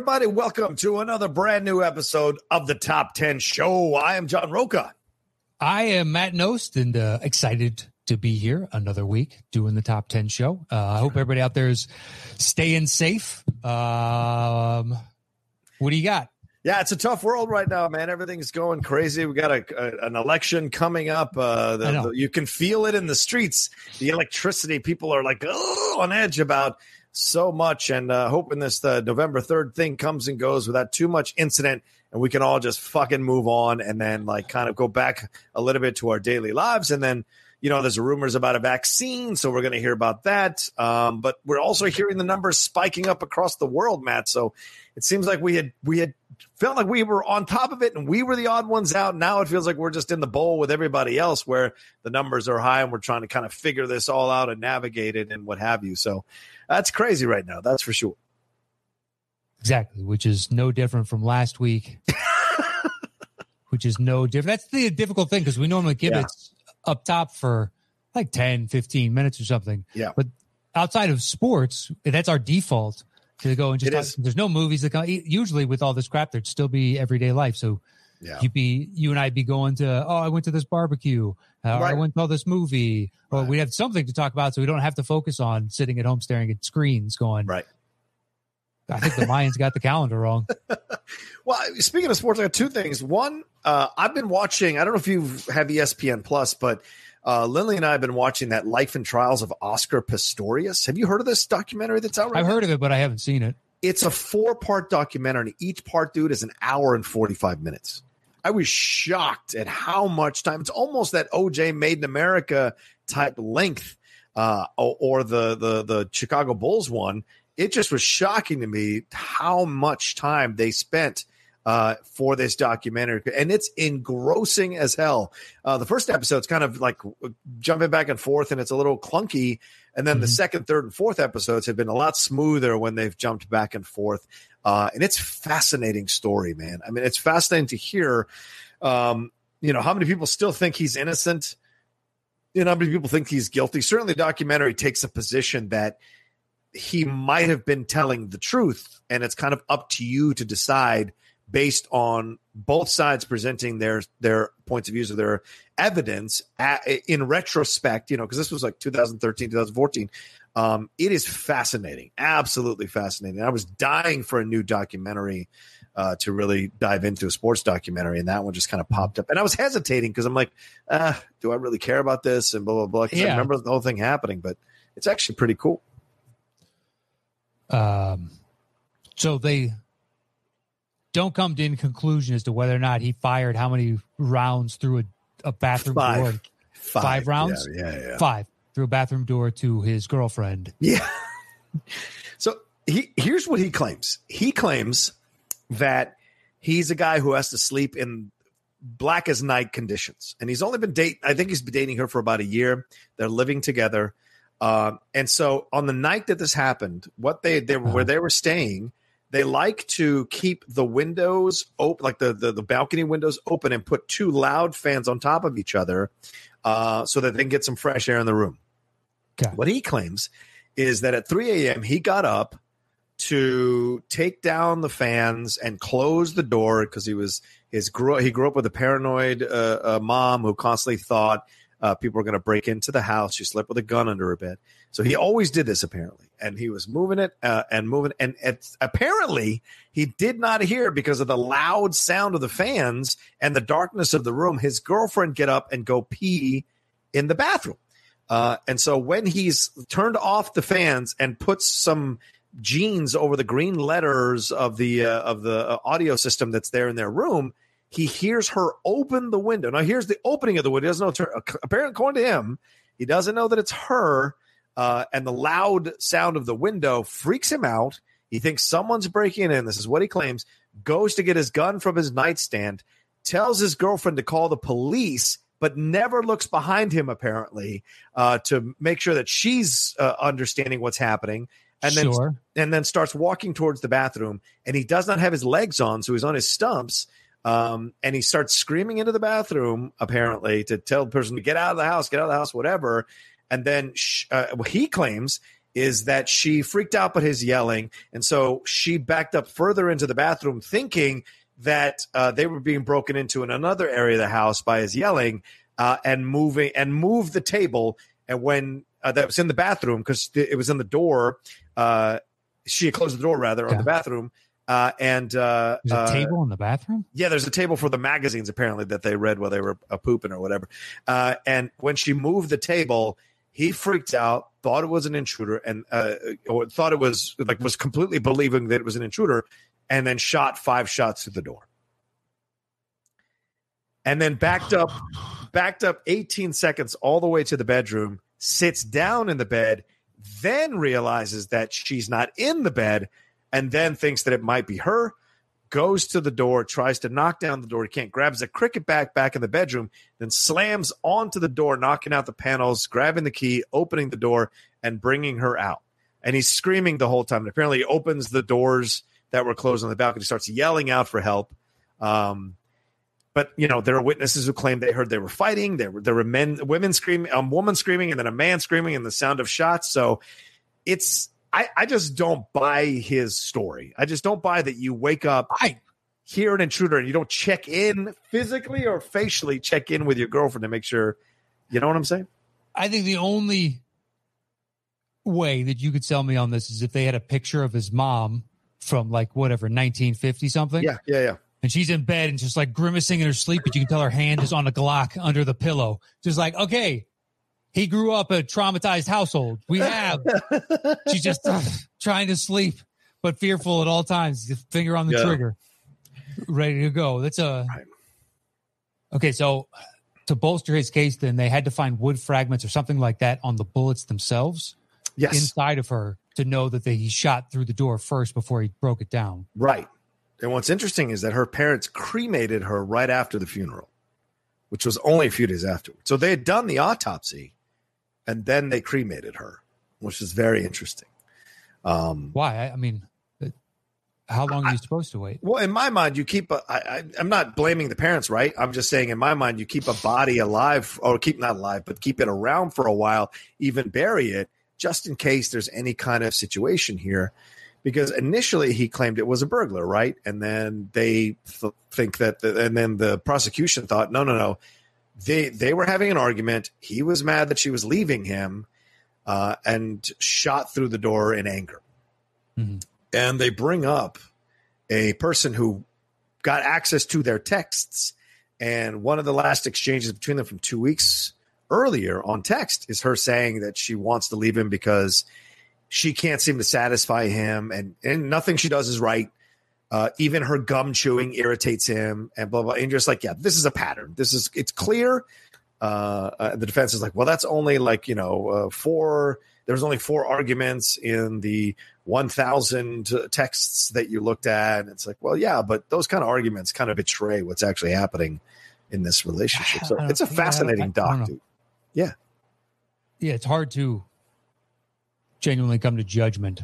Everybody, welcome to another brand new episode of the Top 10 Show. I am John Roca. I am Matt Nost and uh, excited to be here another week doing the top 10 show. Uh, I hope everybody out there is staying safe. Um, what do you got? Yeah, it's a tough world right now, man. Everything's going crazy. We got a, a an election coming up. Uh, the, the- you can feel it in the streets. The electricity, people are like oh, on edge about so much, and uh, hoping this the November third thing comes and goes without too much incident, and we can all just fucking move on, and then like kind of go back a little bit to our daily lives, and then. You know, there's rumors about a vaccine, so we're going to hear about that. Um, but we're also hearing the numbers spiking up across the world, Matt. So it seems like we had we had felt like we were on top of it and we were the odd ones out. Now it feels like we're just in the bowl with everybody else where the numbers are high and we're trying to kind of figure this all out and navigate it and what have you. So that's crazy right now. That's for sure. Exactly, which is no different from last week, which is no different. That's the difficult thing because we normally give Yeah. it up top for like 10, 15 minutes or something. Yeah. But outside of sports, that's our default to go and just talk. There's no movies that come. Usually with all this crap, there'd still be everyday life. So Yeah. you'd be you and I'd be going to oh I went to this barbecue uh, or I went to this movie or Right. we have something to talk about so we don't have to focus on sitting at home staring at screens going Right. I think the Mayans got the calendar wrong. Well, speaking of sports, I got two things. One, uh, I've been watching. I don't know if you have ESPN Plus, but uh, Lindley and I have been watching that Life and Trials of Oscar Pistorius. Have you heard of this documentary that's out right I've now? heard of it, but I haven't seen it. It's a four part documentary, and each part, dude, is an hour and 45 minutes. I was shocked at how much time. It's almost that OJ Made in America type length, uh, or, the, the, the Chicago Bulls one. It just was shocking to me how much time they spent uh, for this documentary, and it's engrossing as hell. Uh, the first episode's kind of like jumping back and forth, and it's a little clunky. And then the Mhm. second, third, and fourth episodes have been a lot smoother when they've jumped back and forth. Uh, and it's fascinating story, man. I mean, it's fascinating to hear. Um, you know, how many people still think he's innocent? You know, how many people think he's guilty? Certainly, the documentary takes a position that he might have been telling the truth, and it's kind of up to you to decide based on both sides presenting their their points of views of their evidence at, in retrospect. You know, because this was like 2013, 2014. Um, it is fascinating, absolutely fascinating. I was dying for a new documentary uh, to really dive into a sports documentary, and that one just kind of popped up. And I was hesitating because I'm like, uh, do I really care about this? And blah blah blah. 'Cause I Yeah. remember the whole thing happening, but it's actually pretty cool. Um, so they don't come to any conclusion as to whether or not he fired how many rounds through a, a bathroom Five. door. Five rounds? Yeah, yeah, yeah. Five through a bathroom door to his girlfriend. Yeah. So he here's what he claims. He claims that he's a guy who has to sleep in black as night conditions, and he's only been date. I think he's been dating her for about a year. They're living together, um, and so on the night that this happened, what they they where they were staying. They like to keep the windows open, like the, the the balcony windows open, and put two loud fans on top of each other, uh, so that they can get some fresh air in the room. Okay. What he claims is that at 3 a.m. he got up to take down the fans and close the door because he was his grew he grew up with a paranoid uh, uh, mom who constantly thought uh, people were going to break into the house. She slept with a gun under her bed, so he always did this apparently, and he was moving it uh, and moving, and it's, apparently he did not hear because of the loud sound of the fans and the darkness of the room. His girlfriend get up and go pee in the bathroom. Uh, and so when he's turned off the fans and puts some jeans over the green letters of the uh, of the uh, audio system that's there in their room, he hears her open the window. Now here's the opening of the window. He doesn't know. It's her. Apparently, according to him, he doesn't know that it's her. uh, and the loud sound of the window freaks him out. He thinks someone's breaking in. This is what he claims. Goes to get his gun from his nightstand, tells his girlfriend to call the police, but never looks behind him apparently uh, to make sure that she's uh, understanding what's happening. And then Sure. and then starts walking towards the bathroom. And he does not have his legs on, so he's on his stumps. Um, and he starts screaming into the bathroom apparently to tell the person to get out of the house, get out of the house, whatever. And then sh- uh, what he claims is that she freaked out by his yelling, and so she backed up further into the bathroom, thinking that uh, they were being broken into in another area of the house by his yelling uh, and moving and moved the table. And when uh, that was in the bathroom because it was in the door, uh, she had closed the door rather on Yeah. the bathroom. Uh, and uh, There's a uh, table in the bathroom. yeah, there's a table for the magazines apparently that they read while they were uh, pooping or whatever. Uh, and when she moved the table, he freaked out, thought it was an intruder, and uh, or thought it was like was completely believing that it was an intruder, and then shot five shots through the door, and then backed up, backed up 18 seconds all the way to the bedroom, sits down in the bed, then realizes that she's not in the bed, and then thinks that it might be her goes to the door, tries to knock down the door. He can't. Grabs a cricket bat back in the bedroom, then slams onto the door, knocking out the panels, grabbing the key, opening the door, and bringing her out. And he's screaming the whole time. And apparently, he opens the doors that were closed on the balcony, starts yelling out for help. Um, but you know there are witnesses who claim they heard they were fighting. There were there were men, women screaming, a woman screaming, and then a man screaming, and the sound of shots. So it's I, I just don't buy his story. I just don't buy that you wake up I hear an intruder and you don't check in physically or facially check in with your girlfriend to make sure you know what I'm saying? I think the only way that you could sell me on this is if they had a picture of his mom from like whatever 1950 something. Yeah, yeah, yeah. and she's in bed and just like grimacing in her sleep, but you can tell her hand is on a Glock under the pillow. Just like, okay, he grew up a traumatized household. We have. She's just ugh, trying to sleep, but fearful at all times. Finger on the Yeah. trigger, ready to go. That's a. Right. Okay, so to bolster his case, then they had to find wood fragments or something like that on the bullets themselves Yes. inside of her to know that they, he shot through the door first before he broke it down. right. And what's interesting is that her parents cremated her right after the funeral, which was only a few days afterwards. So they had done the autopsy and then they cremated her, which is very interesting. Um, Why? I, I mean, how long are you supposed to wait? Well, in my mind, you keep. A, I, I, I'm not blaming the parents, right? I'm just saying, in my mind, you keep a body alive, or keep not alive, but keep it around for a while, even bury it, just in case there's any kind of situation here. Because initially he claimed it was a burglar, right? And then they th- think that, the, and then the prosecution thought, no, no, no, they they were having an argument. He was mad that she was leaving him, uh, and shot through the door in anger Mhm. and they bring up a person who got access to their texts and one of the last exchanges between them from two weeks earlier on text is her saying that she wants to leave him because she can't seem to satisfy him and, and nothing she does is right uh, even her gum chewing irritates him and blah blah. And you're just like yeah this is a pattern. This is it's clear. Uh, uh, the defense is like well that's only like you know uh, four there's only four arguments in the 1000 texts that you looked at. And it's like well yeah but those kind of arguments kind of betray what's actually happening in this relationship. So it's a fascinating doc dude. Yeah, it's hard to genuinely come to judgment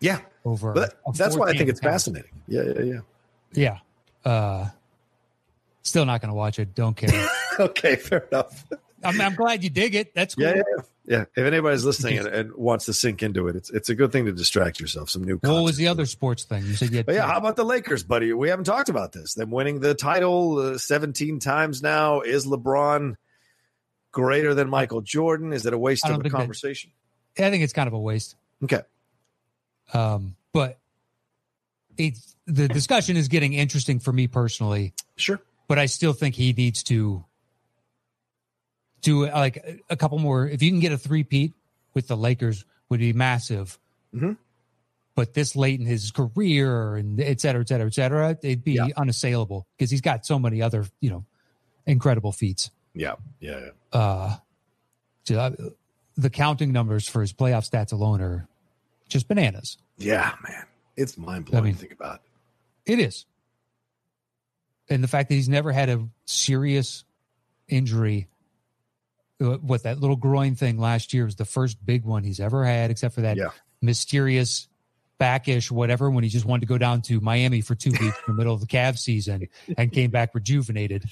yeah over. that's why i think it's count. fascinating yeah yeah yeah Yeah. Uh, still not going to watch it. Don't care. okay fair enough I'm, I'm glad you dig it. That's cool. yeah, yeah yeah if anybody's listening and, and wants to sink into it it's it's a good thing to distract yourself some new What was the other sports thing? You said you yeah, how about the Lakers, buddy? We haven't talked about this. Them winning the title uh, 17 times now. Is LeBron greater than Michael Jordan? Is it a waste of a think that- conversation? I think it's kind of a waste. Okay. Um, but it's the discussion is getting interesting for me personally. Sure. But I still think he needs to do like a- couple more. If you can get a three-peat with the Lakers, would be massive. Mhm. But this late in his career and et cetera, et cetera, et cetera, it'd be Yeah. unassailable because he's got so many other, you know, incredible feats. Yeah. Yeah. Uh, so I- the counting numbers for his playoff stats alone are just bananas. Yeah, man. It's mind blowing I mean- to think about. It is. And the fact that he's never had a serious injury, uh, what that little groin thing last year was the first big one he's ever had, except for that Yeah. mysterious backish whatever when he just wanted to go down to Miami for two weeks in the middle of the Cavs season and came back rejuvenated.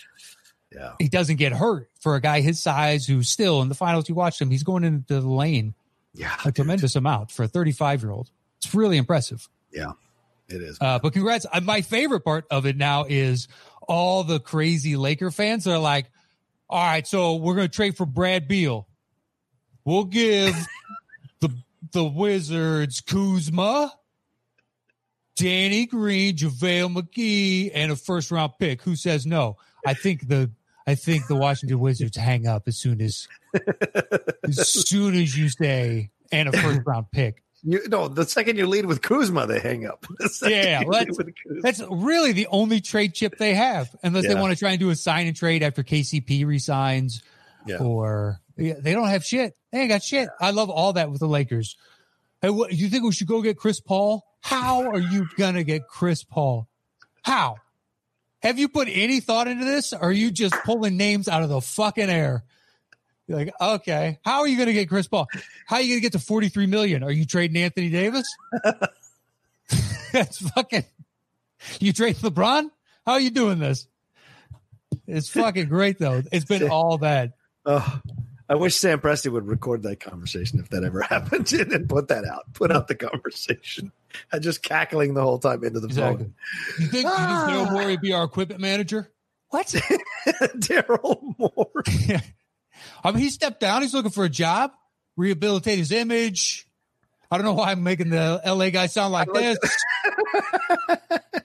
Yeah. He doesn't get hurt for a guy his size who's still in the finals. You watched him; he's going into the lane Yeah. a tremendous amount for a 35 year old. It's really impressive. Yeah. It is. Uh, but congrats. Uh, My favorite part of it now is all the crazy Laker fans are like, all right, so we're going to trade for Brad Beal. We'll give the the Wizards Kuzma, Danny Green, JaVale McGee, and a first round pick. Who says no? I think the I think the Washington Wizards hang up as soon as as soon as you say and a first round pick. You no, the second you lead with Kuzma, they hang up. The Yeah, well, lead. That's really the only trade chip they have, unless they want to try and do a sign and trade after KCP resigns, Yeah. or yeah, they don't have shit. They ain't got shit. I love all that with the Lakers. Hey, what you think we should go get Chris Paul? How are you gonna get Chris Paul? How? Have you put any thought into this? Or are you just pulling names out of the fucking air? You're like, okay, how are you going to get Chris Paul? How are you going to get to 43 million? Are you trading Anthony Davis? That's fucking, you trade LeBron? How are you doing this? It's fucking great though. It's been all that. Oh, I wish Sam Presti would record that conversation if that ever happened and then put that out. Put out the conversation. I just cackling the whole time into the Exactly. phone. You think, you think Daryl Ah. Morey would be our equipment manager? What? Daryl Morey. I mean, he stepped down. He's looking for a job, rehabilitate his image. I don't know why I'm making the LA guy sound like like this.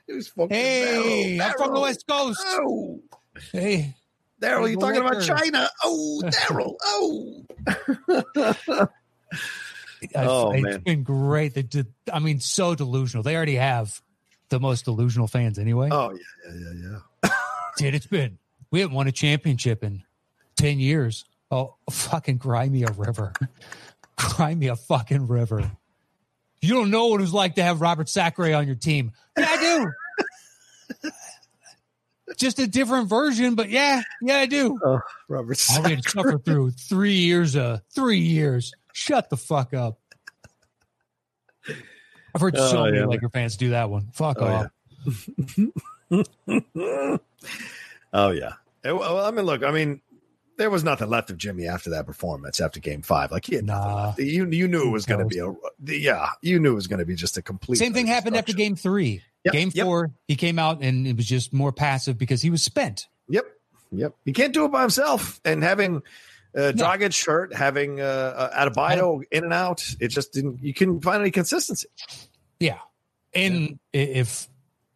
Who's fucking Hey, Daryl? I'm from the West Coast. Oh, Hey, Daryl, you talking about. China? Oh, Daryl. Oh. Oh, it's man. been great. They did, I mean, so delusional. They already have the most delusional fans anyway. Oh, yeah, yeah, yeah, yeah. Dude, it's been, we haven't won a championship in 10 years. Oh, fucking cry me a river. cry me a fucking river. You don't know what it was like to have Robert Sacre on your team. Yeah, I do. Just a different version, but yeah, yeah, I do. Oh, Robert I Sacre. had to suffer through three years of three years. Shut the fuck up. I've heard so Oh, many yeah. Laker fans do that one. Fuck Oh, off. oh yeah. Eh, well, I mean, look. I mean, there was nothing left of Jimmy after that performance after Game Five. Like he had Nah. left. You you knew it was going to be a yeah. You knew it was going to be just a complete. Same thing happened after game three. Yep, game yep. four, he came out and it was just more passive because he was spent. Yep, yep. He can't do it by himself. And having uh, Dragic hurt, having uh, uh, Adebayo in and out, it just didn't. You couldn't find any consistency. Yeah. And i if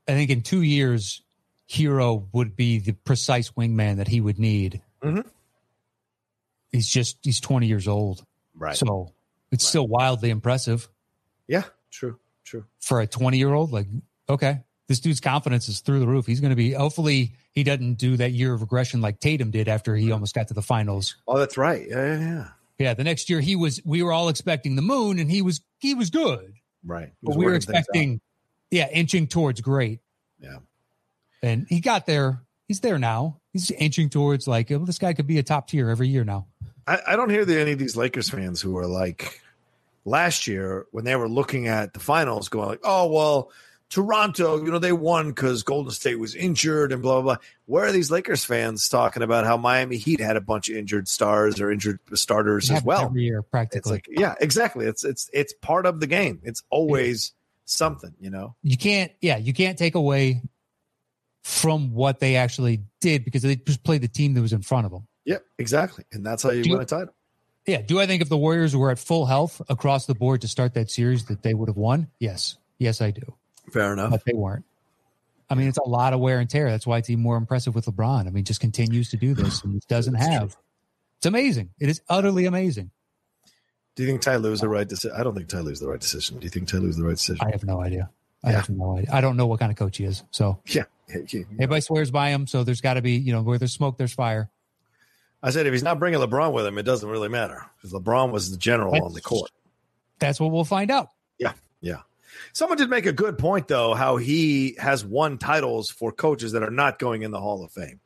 I think in two years, Herro would be the precise wingman that he would need. Mhm. He's just, he's 20 years old. Right. So it's still wildly impressive yeah. True. True. for a 20 year old. Like, okay, this dude's confidence is through the roof. He's going to be, hopefully, he doesn't do that year of regression like Tatum did after he almost got to the finals. Oh, that's right. Yeah. Yeah. yeah. Yeah. The next year, he was, we were all expecting the moon and he was, he was good. Right. He but we were working things out. expecting, yeah, inching towards great. Yeah. And he got there. He's there now. He's inching towards like, well, this guy could be a top tier every year now. I, I don't hear the, any of these Lakers fans who are like last year when they were looking at the finals going like, oh, well, Toronto, you know, they won because Golden State was injured and blah, blah, blah. Where are these Lakers fans talking about how Miami Heat had a bunch of injured stars or injured starters as well? every year It's practically. like, yeah, exactly. It's, it's, it's part of the game. It's always something, you know? you can't, yeah, you can't take away from what they actually did because they just played the team that was in front of them. Yep, exactly. And that's how you Do you- win a title. Yeah. Do I think if the Warriors were at full health across the board to start that series that they would have won? Yes. Yes, I do. Fair enough. But they weren't. I mean, it's a lot of wear and tear. That's why it's even more impressive with LeBron. I mean, just continues to do this and doesn't have. It's amazing. It is utterly amazing. Do you think Ty Lue is the right decision? I don't think Ty Lue is the right decision. Do you think Ty Lue is the right decision? I have no idea. I Yeah. have no idea. I don't know what kind of coach he is. So yeah. Yeah, yeah. everybody swears by him. So there's got to be, you know, where there's smoke, there's fire. I said if he's not bringing LeBron with him, it doesn't really matter because LeBron was the general That's- on the court. That's what we'll find out. Yeah, yeah. Someone did make a good point though, how he has won titles for coaches that are not going in the Hall of Fame.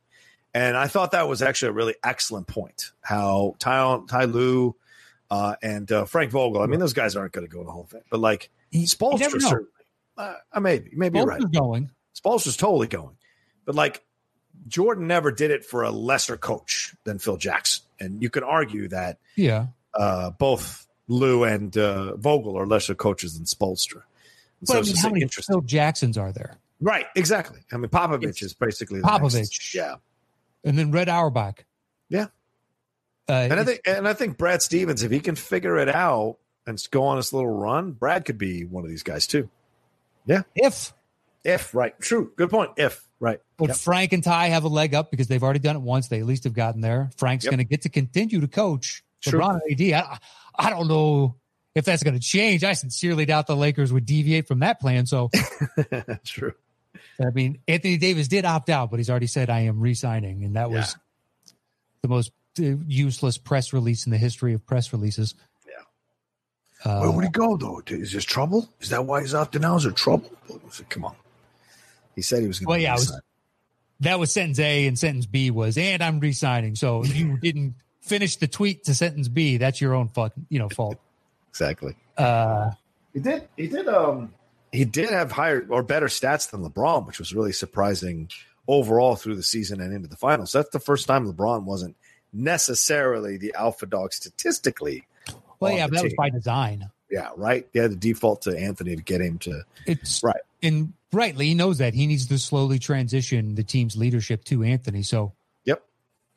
And I thought that was actually a really excellent point. How Ty, Ty Lue uh, and uh, Frank Vogel, I mean, those guys aren't going to go in the Hall of Fame, but like He, you Spoelstra, certainly. Uh, uh, maybe, maybe you're right. Going. Spoelstra's totally going. But like Jordan never did it for a lesser coach than Phil Jackson. And you can argue that Yeah. uh, both Lue and uh, Vogel are lesser coaches than Spoelstra. But I mean, how many. Phil Jacksons are there? Right, exactly. I mean, Popovich It's is basically the next- Popovich. yeah, And then Red Auerbach. Yeah. Uh, and I think and I think Brad Stevens, if he can figure it out and go on this little run, Brad could be one of these guys too. Yeah, if If right, true, good point. If right, but Yep. Frank and Ty have a leg up because they've already done it once. They at least have gotten there. Frank's Yep. going to get to continue to coach True. LeBron AD. I, I don't know if that's going to change. I sincerely doubt the Lakers would deviate from that plan. So, true. I mean, Anthony Davis did opt out, but he's already said, I am re signing. And that was the most uh, useless press release in the history of press releases. Yeah. Uh, Where would he go though? Is this trouble? Is that why he's opting out? Is there trouble? Come on. He said he was going. Well, yeah, it was- that was sentence A, and sentence B was, and I'm resigning. So you didn't finish the tweet to sentence B. That's your own fucking, you know, fault. Exactly. Uh, He did. He did. Um, he did have higher or better stats than LeBron, which was really surprising overall through the season and into the finals. That's the first time LeBron wasn't necessarily the alpha dog statistically. well, yeah, the but that was by design. Yeah, right. They had to default to Anthony to get him to. It's Right. and rightly he knows that he needs to slowly transition the team's leadership to Anthony. So Yep.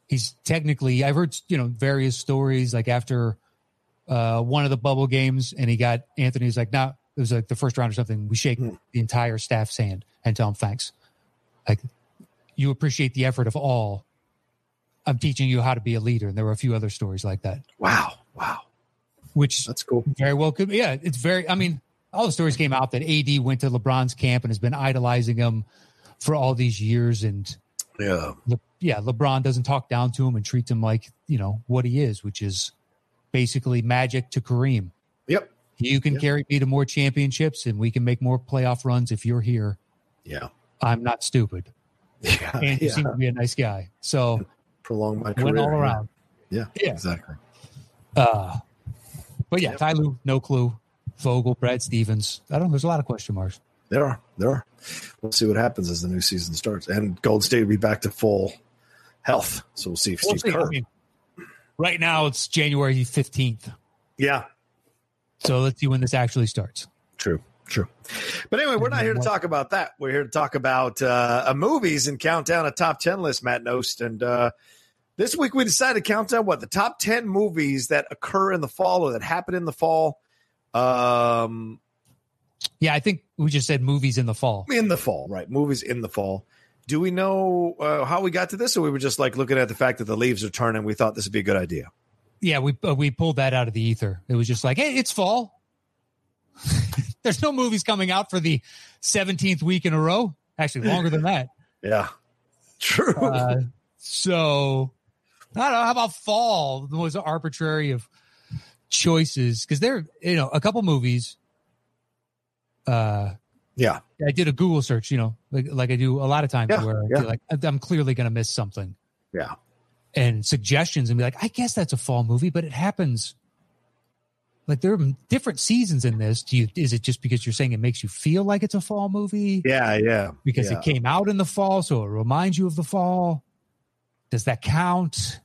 he's technically I've heard you know various stories like after uh one of the bubble games and he got Anthony's like now it was like the first round or something we shake Hmm. the entire staff's hand and tell him thanks like you appreciate the effort of all I'm teaching you how to be a leader and there were a few other stories like that Wow, wow, which that's cool. very well could be. Yeah, it's very. I mean, all the stories came out that AD went to LeBron's camp and has been idolizing him for all these years, and Yeah, Le, yeah, LeBron doesn't talk down to him and treats him like you know what he is, which is basically magic to Kareem. yep, You can Yeah. carry me to more championships, and we can make more playoff runs if you're here. yeah, I'm not stupid, yeah. and you yeah. seem to be a nice guy. So Prolong my career. went all around. Yeah, Yeah. exactly. Uh, but yeah, Yep. Ty Lue, no clue. Vogel, Brad Stevens. I don't. know. There's a lot of question marks. There are. There are. We'll see what happens as the new season starts. And Gold State will be back to full health. So we'll see if We'll Steve see. I mean, right now it's January 15th. yeah, So let's see when this actually starts. true. True. But anyway, we're not here to talk about that. We're here to talk about uh, a movies and count down a top 10 list, Matt Nost. And uh, this week we decided to count down what the top 10 movies that occur in the fall or that happen in the fall. Um, Yeah, I think we just said movies in the fall. in the fall, right? Movies in the fall. Do we know uh, how we got to this, or we were just like looking at the fact that the leaves are turning? We thought this would be a good idea. Yeah, we uh, we pulled that out of the ether. It was just like, hey, it's fall. There's no movies coming out for the 17th week in a row. Actually, longer than that. Yeah, true. Uh, so I don't know. How about fall? The most arbitrary of choices because there, you know, a couple movies. Uh, yeah, I did a Google search, you know, like like I do a lot of times Yeah, where I yeah. feel like I'm clearly going to miss something yeah, and suggestions and be like, I guess that's a fall movie, but it happens. Like there are different seasons in this. Do you? Is it just because you're saying it makes you feel like it's a fall movie yeah, yeah. because yeah. it came out in the fall, so it reminds you of the fall? Does that count?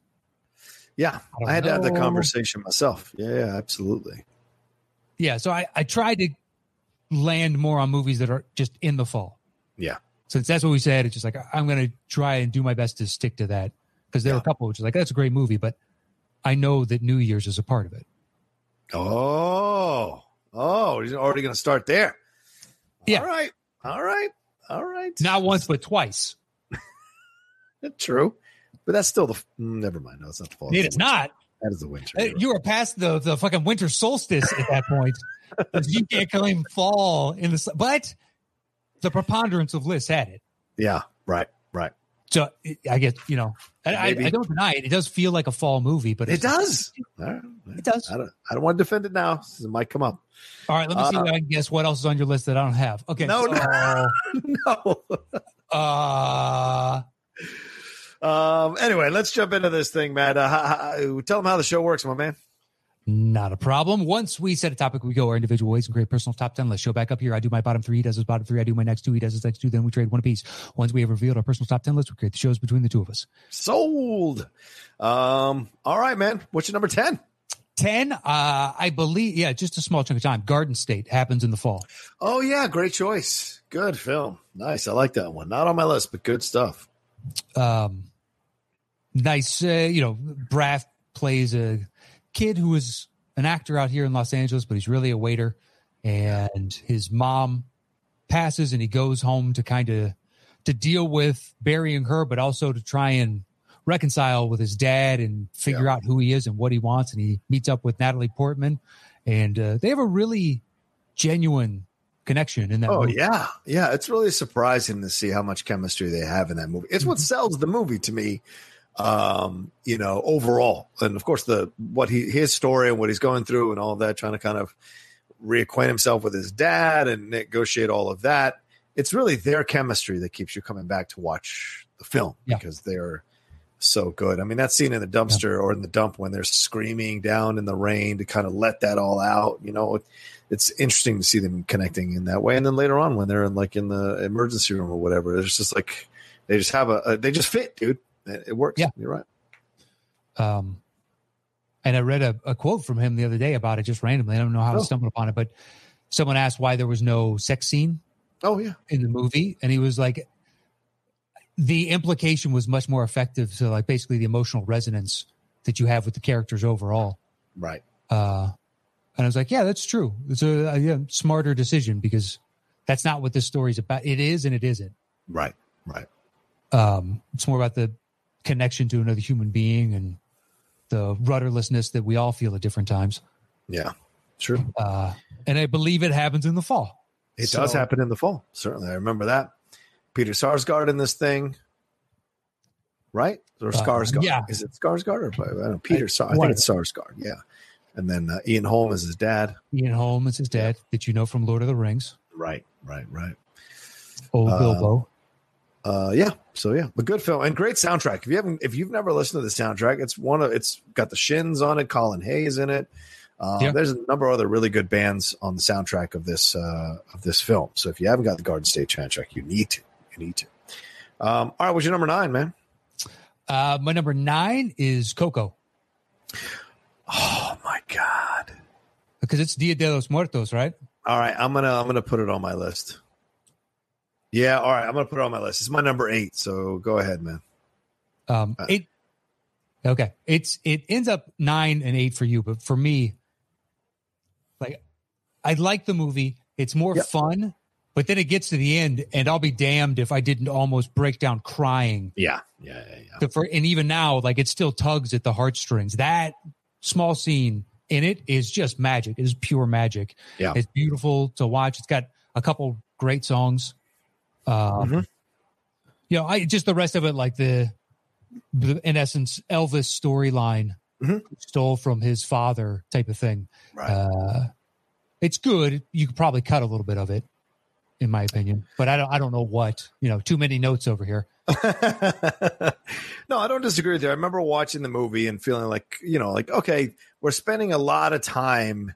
Yeah, don't I, had to have the conversation myself. Yeah, yeah, absolutely. Yeah. So I I tried to land more on movies that are just in the fall. Yeah, since that's what we said, it's just like I'm going to try and do my best to stick to that because there are a couple which is like that's a great movie, but I know that New Year's is a part of it. Oh, oh, he's already going to start there. Yeah. All right. All right. All right. Not once, but twice. True. But that's still the. Never mind. No, it's not the fall. It is not. That is the winter. Uh, You are past the the fucking winter solstice at that point. you can't claim fall in the but the preponderance of lists had it. yeah. Right. Right. So I guess you know, I, I, don't deny it. It does feel like a fall movie, but It does. Right. It does. I don't. I don't want to defend it now. It might come up. All right, let me see Uh, if I can guess what else is on your list that I don't have. Okay. No, so, no. Uh, Um. Anyway, let's jump into this thing, Matt. Uh, how, how, tell them how the show works, my man. not a problem. Once we set a topic, we go our individual ways and create personal top 10 list. Show back up here. I do my bottom three. He does his bottom three. I do my next two. He does his next two. Then we trade one apiece. Once we have revealed our personal top 10 list, we create the shows between the two of us. Sold. Um. All right, man. What's your number ten? 10, uh, I believe, yeah, just a small chunk of time. Garden State happens in the fall. Oh yeah, great choice. Good film. Nice. I like that one. Not on my list, but good stuff. Um, nice. Uh, you know, Braff plays a kid who is an actor out here in Los Angeles, but he's really a waiter. And his mom passes, and he goes home to kind of to deal with burying her, but also to try and reconcile with his dad and figure out who he is and what he wants. And he meets up with Natalie Portman, and uh, they have a really genuine connection in that. Oh movie. yeah, yeah. It's really surprising to see how much chemistry they have in that movie. It's what Mm-hmm. sells the movie to me. Um, you know, overall, and of course the what he his story and what he's going through and all that, trying to kind of reacquaint himself with his dad and negotiate all of that. It's really their chemistry that keeps you coming back to watch the film Yeah. because they're so good. I mean, that scene in the dumpster or in the dump when they're screaming down in the rain to kind of let that all out, you know, it's interesting to see them connecting in that way. And then later on, when they're in like in the emergency room or whatever, it's just like they just have a, a they just fit, dude. It, it works. Yeah. you're right. Um, and I read a, a quote from him the other day about it just randomly. I don't know how Oh. I stumbled upon it, but someone asked why there was no sex scene Oh yeah, in the movie, and he was like, the implication was much more effective to like basically the emotional resonance that you have with the characters overall. right. Uh, and I was like, yeah, that's true. It's a, a yeah, smarter decision because that's not what this story's about. It is and it isn't. Right. Right. Um, it's more about the connection to another human being and the rudderlessness that we all feel at different times. Yeah. True. Uh, and I believe it happens in the fall. It So- does happen in the fall. Certainly, I remember that. Peter Sarsgaard in this thing, right? Or Uh, yeah. Is it Skarsgård or I don't know? Peter? Sar- I think it's Sarsgaard. Yeah. And then uh, Ian Holm is his dad. Ian Holm is his dad that you know from Lord of the Rings. Right. Right. Right. Old Uh, Bilbo. Uh, yeah. So yeah, a good film and great soundtrack. If you haven't, if you've never listened to the soundtrack, it's one of it's got the Shins on it, Colin Hayes in it. Um, Yeah. There's a number of other really good bands on the soundtrack of this uh, of this film. So if you haven't got the Garden State soundtrack, you need to. You need to. Um, all right, what's your number nine, man? Uh, my number nine is Coco Oh my god! because it's Dia de los Muertos, right? All right, I'm gonna I'm gonna put it on my list. Yeah, all right, I'm gonna put it on my list. It's my number eight. So go ahead, man. Um, Uh. it okay. It's it ends up nine and eight for you, but for me, like I like the movie. It's more Yep. fun, but then it gets to the end, and I'll be damned if I didn't almost break down crying. Yeah, yeah, yeah. yeah. The fir- and even now, like it still tugs at the heartstrings. That small scene in it is just magic. It is pure magic. Yeah. it's beautiful to watch. It's got a couple great songs. Um, Mhm. You know, I just the rest of it, like the, the in essence, Elvis storyline Mhm. stole from his father type of thing. Right. Uh, it's good. You could probably cut a little bit of it, in my opinion, but I don't. I don't know what. You know, too many notes over here. no, I don't disagree with you. I remember watching the movie and feeling like, you know, like, okay, we're spending a lot of time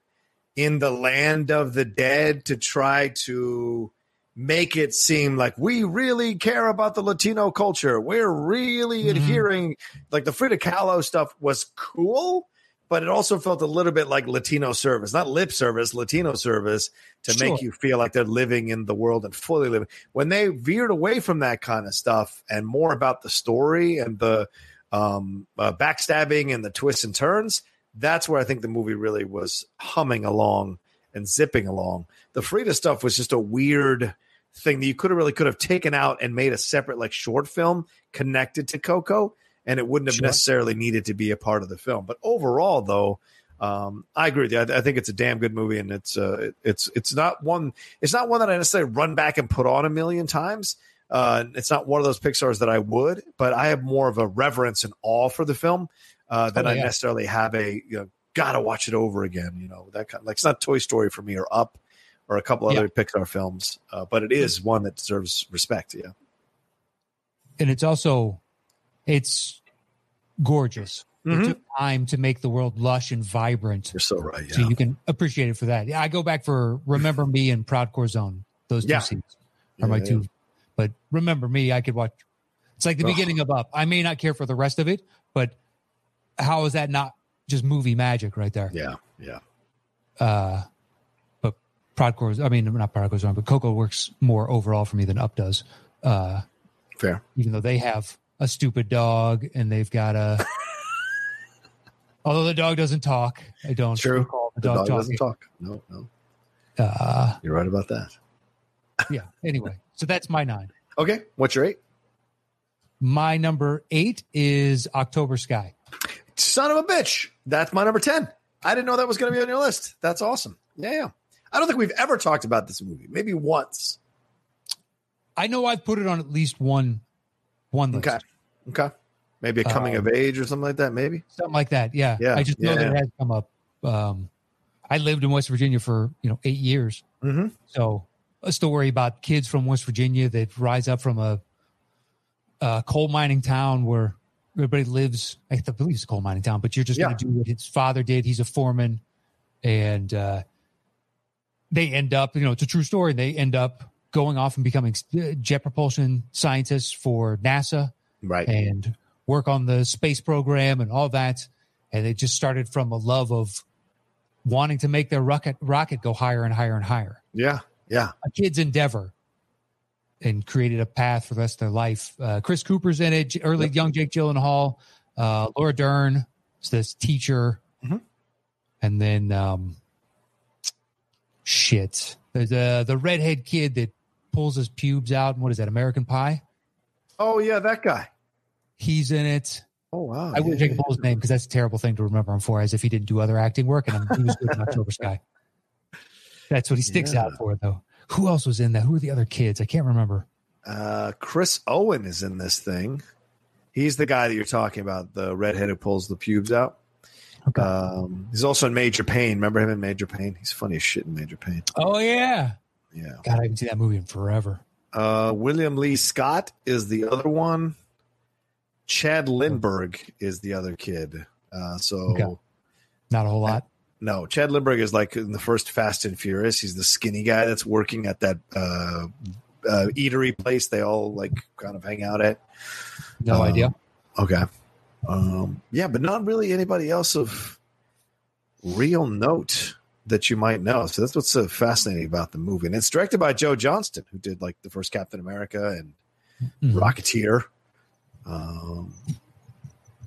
in the land of the dead to try to make it seem like we really care about the Latino culture. We're really Mhm. adhering. Like the Frida Kahlo stuff was cool, but it also felt a little bit like Latino service, not lip service, Latino service to Sure. make you feel like they're living in the world and fully living. When they veered away from that kind of stuff and more about the story and the um, uh, backstabbing and the twists and turns, that's where I think the movie really was humming along and zipping along. The Frida stuff was just a weird thing that you could have really could have taken out and made a separate like short film connected to Coco, and it wouldn't have Sure. necessarily needed to be a part of the film. But overall, though, um, I agree with you. I, I think it's a damn good movie, and it's uh, it- it's it's not one it's not one that I necessarily run back and put on a million times. Uh, it's not one of those Pixar's that I would, but I have more of a reverence and awe for the film uh, than Oh, I necessarily have a you know gotta watch it over again. You know that kind of, like it's not Toy Story for me or Up or a couple Yeah. other Pixar films, uh, but it is one that deserves respect. Yeah, and it's also it's gorgeous. Mhm. It took time to make the world lush and vibrant, you're so right. so you can appreciate it for that. Yeah, I go back for Remember Me and Proud Corazón. Those two Yeah. scenes are Yeah, my yeah. two. But Remember Me, I could watch. It's like the beginning of Up. I may not care for the rest of it, but how is that not just movie magic right there? yeah, yeah. Uh, but Proud I mean, not Proud Corazón, but Coco works more overall for me than Up does. Uh, Fair. even though they have a stupid dog and they've got a. although the dog doesn't talk, I don't True. recall the, The dog, dog doesn't talk. No, no, Uh, you're right about that. yeah. Anyway, so that's my nine. Okay, what's your eight? My number eight is October Sky. Son of a bitch. That's my number 10. I didn't know that was going to be on your list. That's awesome. Yeah, yeah. I don't think we've ever talked about this movie. Maybe once. I know I've put it on at least one, one list, Okay. Okay. Maybe a coming Um, of age or something like that, maybe. something like that. Yeah. Yeah, I just know yeah, that yeah. it has come up. Um, I lived in West Virginia for you know eight years, Mm-hmm. So a story about kids from West Virginia that rise up from a, a coal mining town where everybody lives. I believe it's a coal mining town, but you're just Yeah. going to do what his father did. He's a foreman, and uh, they end up. You know, it's a true story. They end up going off and becoming uh, jet propulsion scientists for NASA Right. and work on the space program and all that. And they just started from a love of wanting to make their rocket rocket go higher and higher and higher yeah. Yeah. a kid's endeavor and created a path for the rest of their life. Uh, Chris Cooper's in it, early young Jake Gyllenhaal, uh, Laura Dern is this teacher, Mhm. and then um, shit, there's uh, the redhead kid that pulls his pubes out. And what is that? American Pie. Oh, yeah, that guy. He's in it. Oh, wow. I wish yeah, name because that's a terrible thing to remember him for, as if he didn't do other acting work. And he was good in October Sky. That's what he sticks Yeah. out for, though. Who else was in that? Who were the other kids? I can't remember. Uh, Chris Owen is in this thing. He's the guy that you're talking about, the redhead who pulls the pubes out. Okay. Um, he's also in Major Payne. Remember him in Major Payne? He's funny as shit in Major Payne. Oh yeah. Yeah. God, I haven't seen that movie in forever. Uh, William Lee Scott is the other one. Chad Lindberg is the other kid. Uh, so Okay. Not a whole lot. no, Chad Lindberg is like in the first Fast and Furious. He's the skinny guy that's working at that uh, uh, eatery place they all like kind of hang out at. No Um, idea. Okay. Um, yeah, but not really anybody else of real note that you might know. So that's what's so fascinating about the movie. And it's directed by Joe Johnston, who did like the first Captain America and Mhm. Rocketeer. Um,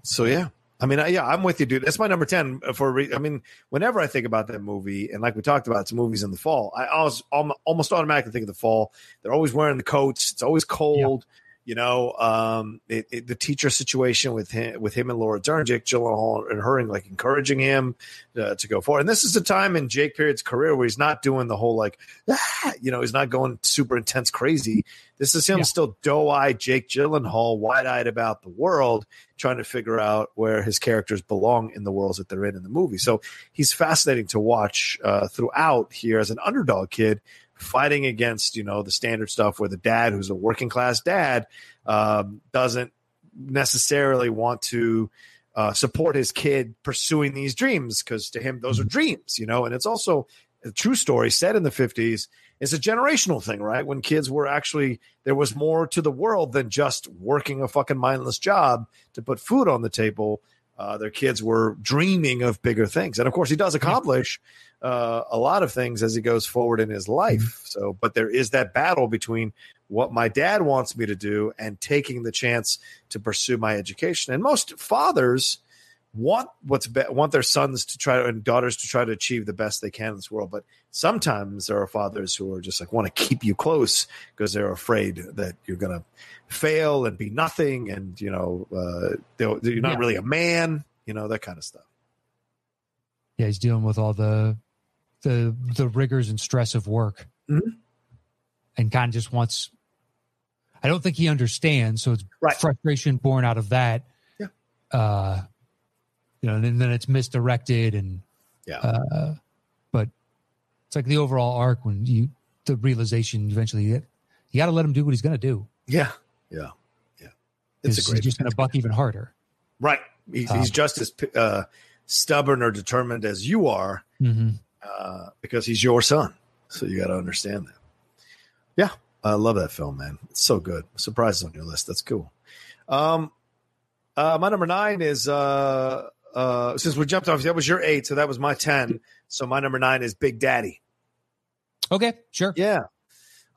so yeah, I mean, I- yeah, I'm with you, dude. That's my number ten for. Re- I mean, whenever I think about that movie, and like we talked about, it's movies in the fall. I always almost automatically think of the fall. They're always wearing the coats. It's always cold. You know, um, it, it, the teacher situation with him, with him and Laura Dern, Jake Gyllenhaal, and her, and like encouraging him uh, to go forward. And this is a time in Jake Period's career where he's not doing the whole like, ah, you know, he's not going super intense crazy. This is him Yeah. still doe-eyed Jake Gyllenhaal, wide-eyed about the world, trying to figure out where his characters belong in the worlds that they're in in the movie. So he's fascinating to watch uh, throughout here as an underdog kid fighting against you know the standard stuff where the dad who's a working class dad um, doesn't necessarily want to uh, support his kid pursuing these dreams because to him those are dreams you know? And it's also a true story set in the 50s it's a generational thing right? When kids were actually there was more to the world than just working a fucking mindless job to put food on the table. Uh, their kids were dreaming of bigger things. And of course he does accomplish uh, a lot of things as he goes forward in his life. So but there is that battle between what my dad wants me to do and taking the chance to pursue my education. And most fathers want what's be- want their sons to try and daughters to try to achieve the best they can in this world. But sometimes there are fathers who are just like want to keep you close because they're afraid that you're going to fail and be nothing and you know uh, you're not Yeah. really a man you know that kind of stuff. Yeah, he's dealing with all the the the rigors and stress of work, Mhm. and kind of just wants. I don't think he understands. So it's Right. frustration born out of that. Yeah. Uh, you know, and then it's misdirected and Yeah. uh, but it's like the overall arc when you the realization eventually you got to let him do what he's going to do. yeah. Yeah. Yeah. It's He's a great. just going to buck even harder. Right. He's, Um, he's just as uh, stubborn or determined as you are Mm-hmm. Uh, because he's your son. So you got to understand that. Yeah. I love that film, man. It's so good. Surprises on your list. That's cool. Um, uh, my number nine is uh, uh, since we jumped off, that was your eight, so that was my ten. So my number nine is Big Daddy. Okay, sure. Yeah.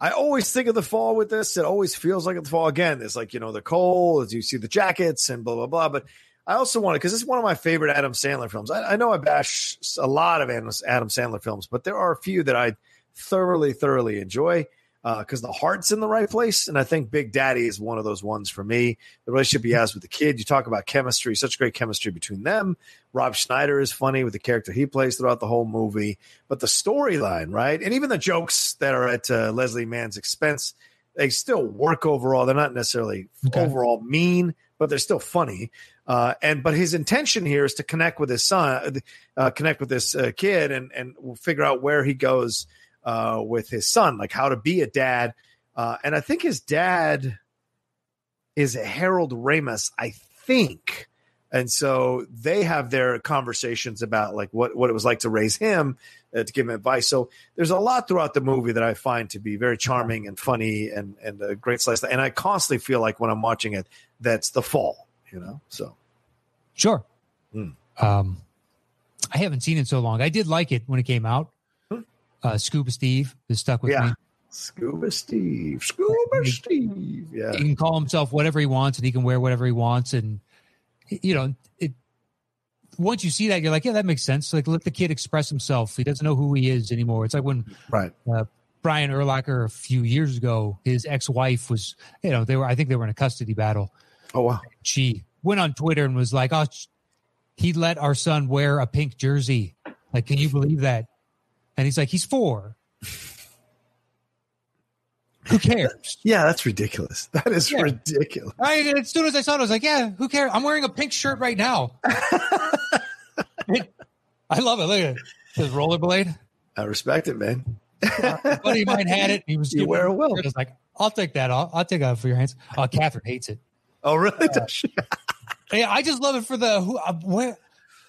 I always think of the fall with this. It always feels like the fall again. It's like, you know, the cold. as you see the jackets and blah, blah, blah. But I also want to, because it's one of my favorite Adam Sandler films. I, I know I bash a lot of Adam, Adam Sandler films, but there are a few that I thoroughly, thoroughly enjoy because the heart's in the right place. And I think Big Daddy is one of those ones for me. The relationship he has with the kid, you talk about chemistry, such great chemistry between them. Rob Schneider is funny with the character he plays throughout the whole movie, but the storyline, right? And even the jokes that are at uh, Leslie Mann's expense, they still work overall. They're not necessarily Okay. overall mean, but they're still funny. Uh, and but his intention here is to connect with his son, uh, connect with this uh, kid, and and figure out where he goes uh, with his son, like how to be a dad. Uh, and I think his dad is Harold Ramis, I think. And so they have their conversations about like what, what it was like to raise him, uh, to give him advice. So there's a lot throughout the movie that I find to be very charming and funny and and a great slice. And I constantly feel like when I'm watching it, that's the fall, you know. So Sure. Hmm. Um, I haven't seen it so long. I did like it when it came out. Hmm. Uh, Scuba Steve is stuck with Yeah. me. Scuba Steve, Scuba Steve, yeah, He can call himself whatever he wants, and he can wear whatever he wants, and you know it. Once you see that, you're like, yeah, that makes sense. Like, let the kid express himself. He doesn't know who he is anymore. It's like when right, Brian Urlacher a few years ago, his ex-wife was, you know, they were. I think they were in a custody battle. oh wow, she went on Twitter and was like, "Oh, he let our son wear a pink jersey. Like, can you believe that?" And he's like, "He's four. Who cares?" yeah, that's ridiculous. That is Yeah. ridiculous. I, as soon as I saw it, I was like, "Yeah, who cares? I'm wearing a pink shirt right now." I love it. Look at it. It says rollerblade. I respect it, man. Buddy of mine had it. He was You wear it well. I was like, "I'll take that. I'll, I'll take that for your hands." Uh, Catherine hates it. Oh, really? She? Yeah, I just love it for the who uh,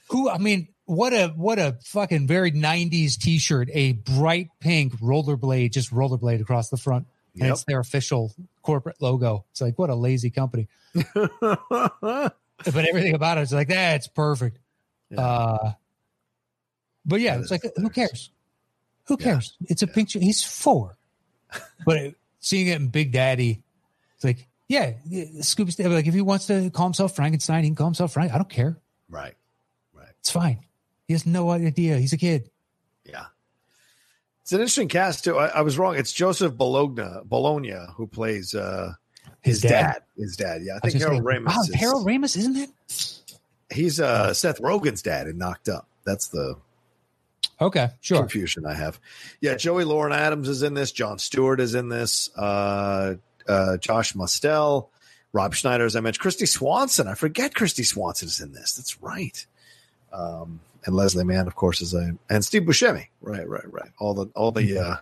who I mean what a what a fucking very 90s t-shirt a bright pink rollerblade just rollerblade across the front. And Yep. it's their official corporate logo. It's like what a lazy company. But everything about it is like that's perfect. Yeah. uh but yeah That it's like who cares? Who Yeah. cares? It's a picture. He's four. But it, seeing it in big daddy it's like yeah Scooby like if he wants to call himself Frankenstein he can call himself Frank I don't care right. Right. It's fine. He has no idea. He's a kid. Yeah. It's an interesting cast too. I, I was wrong. It's Joseph Bologna, Bologna, who plays uh, his, dad. His dad. Yeah, I was think Harold Ramis. Wow, is, Harold Ramis, isn't it? He's uh, Seth Rogen's dad in Knocked Up. That's the Okay, sure. confusion I have. Yeah, Joey Lauren Adams is in this. Jon Stewart is in this. Uh, uh, Josh Mostel, Rob Schneider, as I mentioned. Kristy Swanson. I forget Kristy Swanson is in this. That's right. Um, and Leslie Mann, of course, is a and Steve Buscemi. Right, right, right. All the all the uh,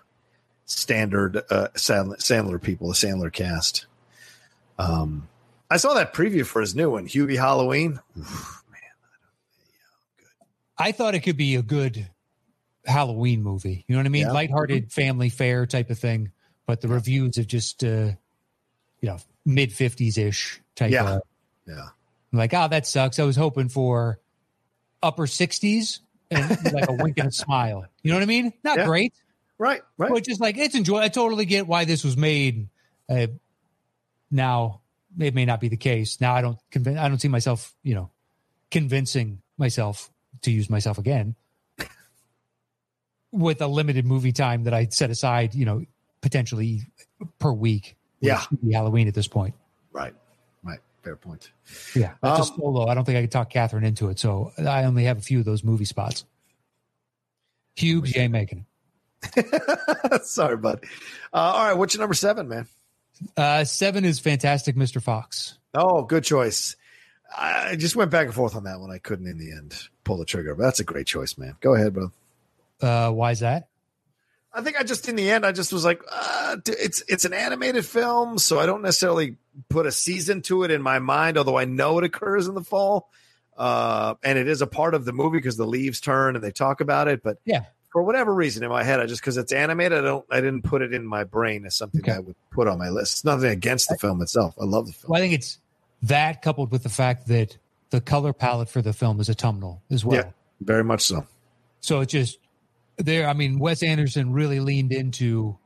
standard uh, Sandler, Sandler people, the Sandler cast. Um, I saw that preview for his new one, Hubie Halloween. Man, I thought it could be a good Halloween movie. You know what I mean? Yeah. Lighthearted family fare type of thing. But the reviews have just, uh, you know, mid 50s ish type Yeah. of yeah, like, oh, that sucks. I was hoping for upper 60s and like a wink and a smile. You know what I mean? Not Yeah. great. right, right. But just like it's enjoy. I totally get why this was made. Uh, now it may not be the case. Now I don't convince. I don't see myself, you know, convincing myself to use myself again with a limited movie time that I set aside. You know, potentially per week. Yeah. Halloween at this point. Right. Right. Fair point. Yeah, that's Um, solo. I don't think I could talk Catherine into it, so I only have a few of those movie spots. Ain't making it. Sorry, bud. Uh, all right. What's your number seven, man? Uh, seven is Fantastic Mr. Fox. Oh, good choice. I just went back and forth on that one. I couldn't in the end pull the trigger, but that's a great choice, man. Go ahead, bro. Uh, why is that? I think I just in the end I just was like, uh, it's it's an animated film, so I don't necessarily put a season to it in my mind, although I know it occurs in the fall, uh, and it is a part of the movie because the leaves turn and they talk about it. But yeah, for whatever reason in my head, I just because it's animated, I don't I didn't put it in my brain as something okay. I would put on my list. It's nothing against the film itself. I love the film. Well, I think it's that coupled with the fact that the color palette for the film is autumnal as well. Yeah, very much so. So it just there. I mean, Wes Anderson really leaned into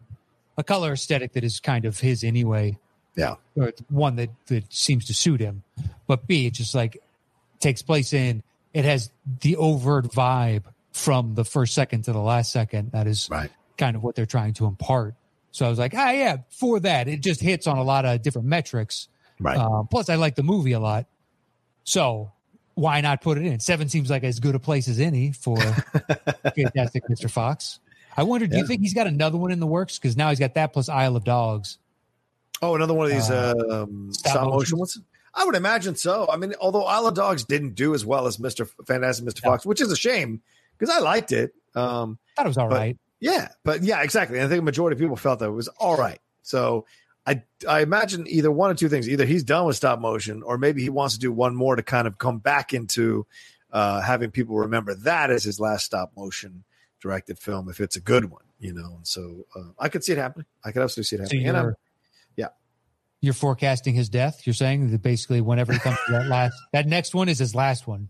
a color aesthetic that is kind of his anyway. Yeah, or one that that seems to suit him. But B, it just like takes place in. It has the overt vibe from the first second to the last second. That is right. kind of what they're trying to impart. So I was like, ah, yeah, for that, it just hits on a lot of different metrics. Right. Uh, plus, I like the movie a lot. So why not put it in? Seven seems like as good a place as any for Fantastic Mr. Fox. I wonder, do yeah. you think he's got another one in the works? Because now he's got that plus Isle of Dogs. Oh, another one of these uh, um, stop motion ones? I would imagine so. I mean, although Isle of Dogs didn't do as well as Mr. Fantastic Mr. Fox, which is a shame because I liked it. Um, thought it was all but, right. Yeah, but yeah, exactly. I think a majority of people felt that it was all right. So I I imagine either one or two things. Either he's done with stop motion, or maybe he wants to do one more to kind of come back into uh, having people remember that as his last stop motion directed film if it's a good one, you know. And so uh, I could see it happening. I could absolutely see it happening. So and yeah, you're forecasting his death. You're saying that basically whenever he comes to that last, that next one is his last one.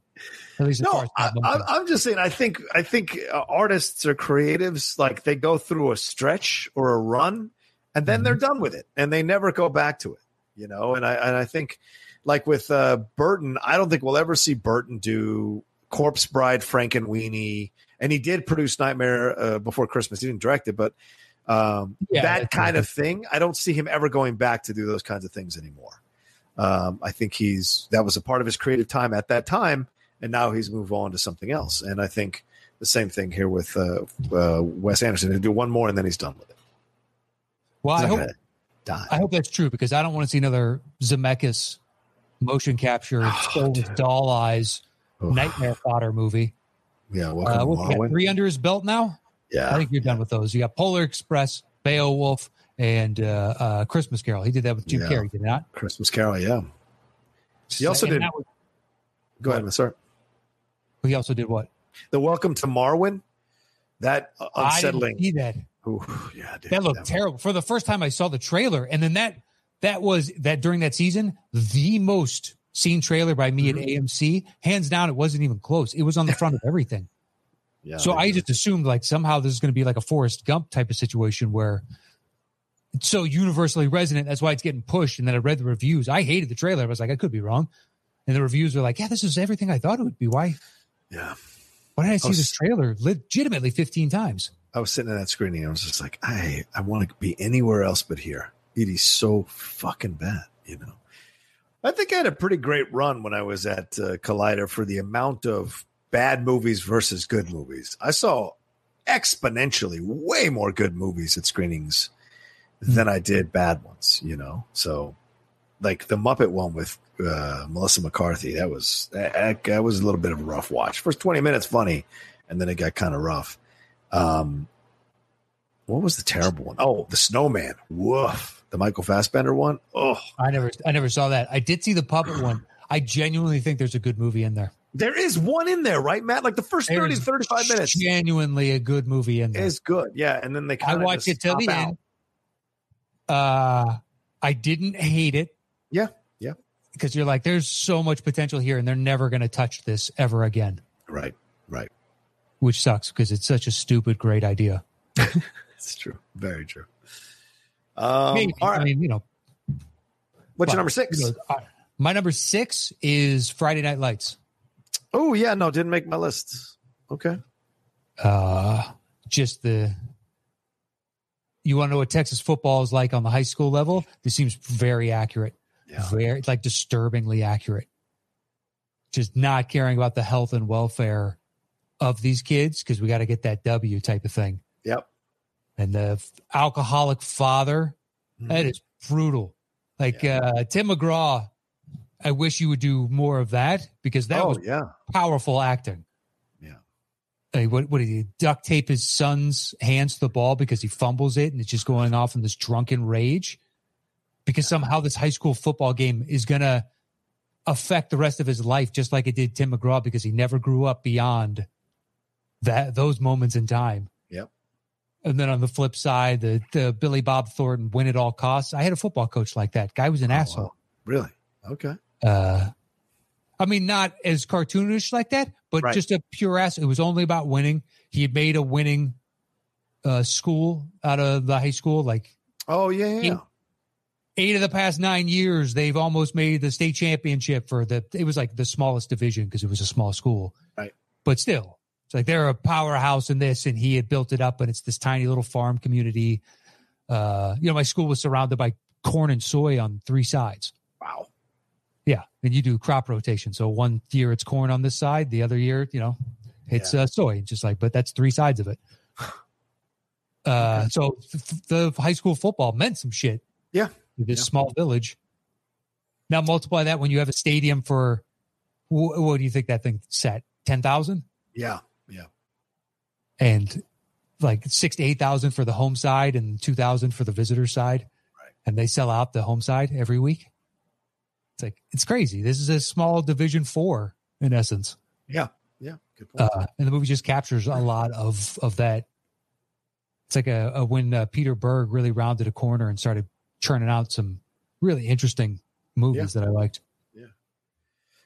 At least no, I, am just saying. I think I think uh, artists or creatives like they go through a stretch or a run and then mm-hmm. they're done with it and they never go back to it you know? And i and i think like with uh burton i don't think we'll ever see burton do corpse bride frankenweenie and he did produce nightmare uh, before christmas. He didn't direct it but um yeah, that kind of thing i don't see him ever going back to do those kinds of things anymore. Um i think he's that was a part of his creative time at that time and now he's moved on to something else. And i think the same thing here with uh, uh wes anderson. He'll do one more and then he's done with it well, I hope. I hope that's true because I don't want to see another Zemeckis motion capture, oh, doll eyes, nightmare fodder movie. Yeah, welcome uh, what, three under his belt now. Yeah, I think you're done with those. You got Polar Express, Beowulf, and uh, uh, Christmas Carol. He did that with Jim yeah. Carrey, did not? Christmas Carol, yeah. He also and did. Was, go ahead, sir. He also did what? The Welcome to Marwen. That unsettling. I didn't see that. Ooh, yeah, dude, that looked that terrible. For the first time, I saw the trailer, and then that that was that during that season the most seen trailer by me mm-hmm. at AMC. Hands down, it wasn't even close. It was on the front of everything. Yeah, so I just assumed like somehow this is going to be like a Forrest Gump type of situation where it's so universally resonant. That's why it's getting pushed. And then I read the reviews. I hated the trailer. I was like, I could be wrong. And the reviews were like, yeah, this is everything I thought it would be. Why? Yeah. Why did I see I was, this trailer legitimately 15 times? I was sitting in that screening. I was just like, I I want to be anywhere else but here. It is so fucking bad, you know. I think I had a pretty great run when I was at uh, Collider for the amount of bad movies versus good movies. I saw exponentially way more good movies at screenings mm-hmm. than I did bad ones, you know. So, like the Muppet one with uh, Melissa McCarthy, that was that, that was a little bit of a rough watch. First twenty minutes funny, and then it got kind of rough. Um, what was the terrible one? Oh, the Snowman. Woof. The Michael Fassbender one. Oh, I never, I never saw that. I did see the puppet one. I genuinely think there's a good movie in there. There is one in there, right, Matt? Like the first there 30 to 35 minutes. Genuinely a good movie in there. It's good. Yeah. And then they I watched it till the out. end. Uh, I didn't hate it. Yeah. Yeah. Because you're like, there's so much potential here and they're never going to touch this ever again. Right. Right which sucks because it's such a stupid, great idea. it's true. Very true. Um, Maybe. All right. I mean, you know. What's your number six? You know, uh, my number six is Friday Night Lights. Oh yeah, no, didn't make my list. Okay. Uh, just the. You want to know what Texas football is like on the high school level? This seems very accurate. Yeah. Very like disturbingly accurate. Just not caring about the health and welfare of these kids because we got to get that W type of thing. Yep. And the alcoholic father That is brutal. Like uh, Tim McGraw, I wish you would do more of that because that oh was yeah, powerful acting. Yeah. Like what? What did he duct tape his son's hands to the ball because he fumbles it and it's just going off in this drunken rage? Because somehow this high school football game is gonna affect the rest of his life, just like it did Tim McGraw, because he never grew up beyond that those moments in time. Yep. And then on the flip side, the the Billy Bob Thornton win at all costs. I had a football coach like that. Guy was an Oh, asshole. wow. Really? Okay. Uh, I mean, not as cartoonish like that, but Right. just a pure ass. It was only about winning. He had made a winning uh, school out of the high school. Like Oh yeah, yeah. yeah. eight of the past nine years, they've almost made the state championship for the. It was like the smallest division because it was a small school, Right. But still, it's like they're a powerhouse in this, and he had built it up, and it's this tiny little farm community. Uh, you know, my school was surrounded by corn and soy on three sides. Wow. Yeah, and you do crop rotation. So one year it's corn on this side, the other year, you know, it's uh, soy. Just like, but that's three sides of it. Uh, so th- the high school football meant some shit. Yeah. this Yeah. small village. Now multiply that when you have a stadium for wh- what do you think that thing set ten thousand Yeah. Yeah. and like six to eight thousand for the home side and two thousand for the visitor side, Right. and they sell out the home side every week. It's like it's crazy. This is a small Division Four in essence. Yeah. Yeah. Good point. uh, and the movie just captures a lot of of that. It's like a, a when uh, Peter Berg really rounded a corner and started churning out some really interesting movies that I liked.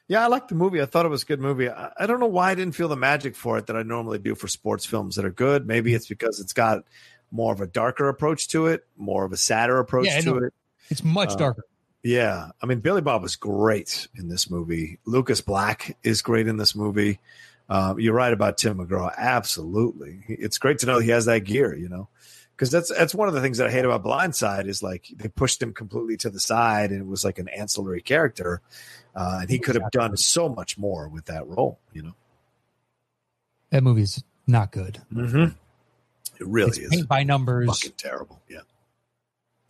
Yeah, I liked the movie. I thought it was a good movie. I, I don't know why I didn't feel the magic for it that I normally do for sports films that are good. Maybe it's because it's got more of a darker approach to it, more of a sadder approach Yeah, to it. It's much Uh, darker. Yeah. I mean, Billy Bob was great in this movie. Lucas Black is great in this movie. Um, you're right about Tim McGraw. Absolutely. It's great to know he has that gear, you know, because that's, that's one of the things that I hate about Blindside is like they pushed him completely to the side and it was like an ancillary character. Uh, and he could have done so much more with that role, you know? That movie's not good. Mm-hmm. It really it's is paint by numbers, fucking terrible. Yeah.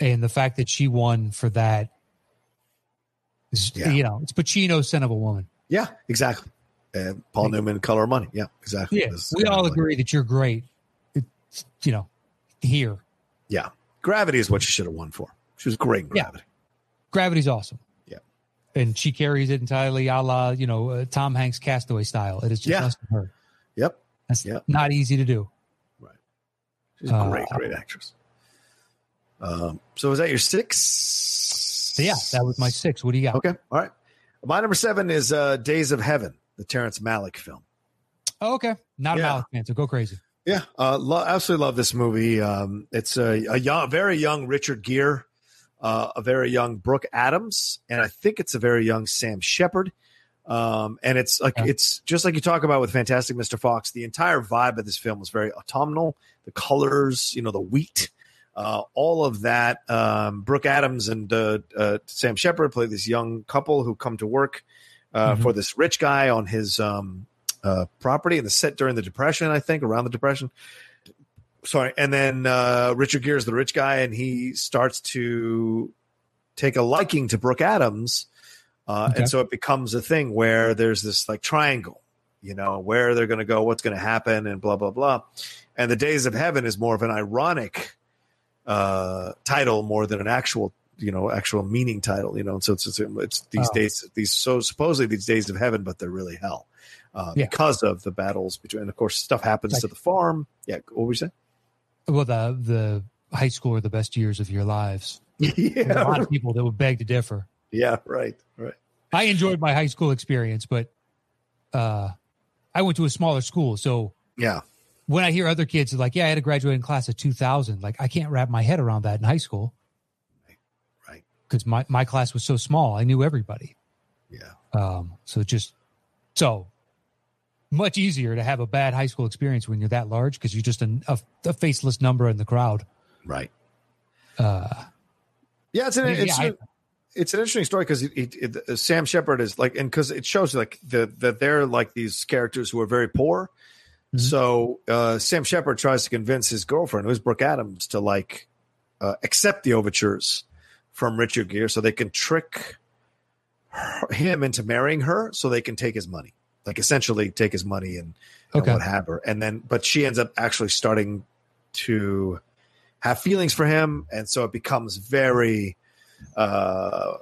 and the fact that she won for that is, Yeah. you know, it's Pacino's Scent of a Woman. Yeah, exactly. And Paul Newman, Color of Money. Yeah, exactly. Yeah, we all agree that you're great. It's, you know, here, Yeah. Gravity is what she should have won for. She was great in Yeah. Gravity. gravity's awesome. Yeah. and she carries it entirely a la you know uh, Tom Hanks Castaway style. It is just Yeah. us and her. Yep. That's Yep. not easy to do. Right. She's a Uh, great, great actress. Um, so is that your six? Yeah, that was my six. What do you got? Okay. All right. My number seven is uh, Days of Heaven, the Terrence Malick film. Oh, okay, not a Malick fan, so go crazy. Yeah, uh, lo- absolutely love this movie. Um, it's a, a young, very young Richard Gere, uh, a very young Brooke Adams, and I think it's a very young Sam Shepard. Um, and it's like Yeah. it's just like you talk about with Fantastic Mr. Fox. The entire vibe of this film was very autumnal. The colors, you know, the wheat, uh, all of that. Um, Brooke Adams and uh, uh, Sam Shepard play this young couple who come to work uh, Mhm. for this rich guy on his um, uh, property and the set during the Depression, I think, around the Depression. Sorry, and then uh, Richard Gere is the rich guy, and he starts to take a liking to Brooke Adams, uh, Okay. and so it becomes a thing where there's this like triangle, you know, where they're going to go, what's going to happen, and blah blah blah. And the Days of Heaven is more of an ironic uh, title more than an actual you know actual meaning title you know and so it's it's, it's these Oh. days these so supposedly these days of heaven but they're really hell uh, Yeah. because of the battles between and of course stuff happens Like- to the farm yeah what were you saying Well, the the high school are the best years of your lives. There's a lot of people that would beg to differ. yeah right right I enjoyed my high school experience, but uh, I went to a smaller school, so yeah when I hear other kids like, "Yeah, I had a graduating class of 2000," like I can't wrap my head around that in high school right because my my class was so small. I knew everybody. yeah Um, so just so much easier to have a bad high school experience when you're that large because you're just an, a, a faceless number in the crowd. right Uh, yeah it's an Yeah, it's, I- a- it's an interesting story because it, it, it, Sam Shepard is like, and because it shows like the that they're like these characters who are very poor. Mhm. So uh, Sam Shepard tries to convince his girlfriend, who's Brooke Adams, to like uh, accept the overtures from Richard Gere so they can trick her, him into marrying her so they can take his money, like essentially take his money and, and Okay. what have her. And then, but she ends up actually starting to have feelings for him, and so it becomes very, uh,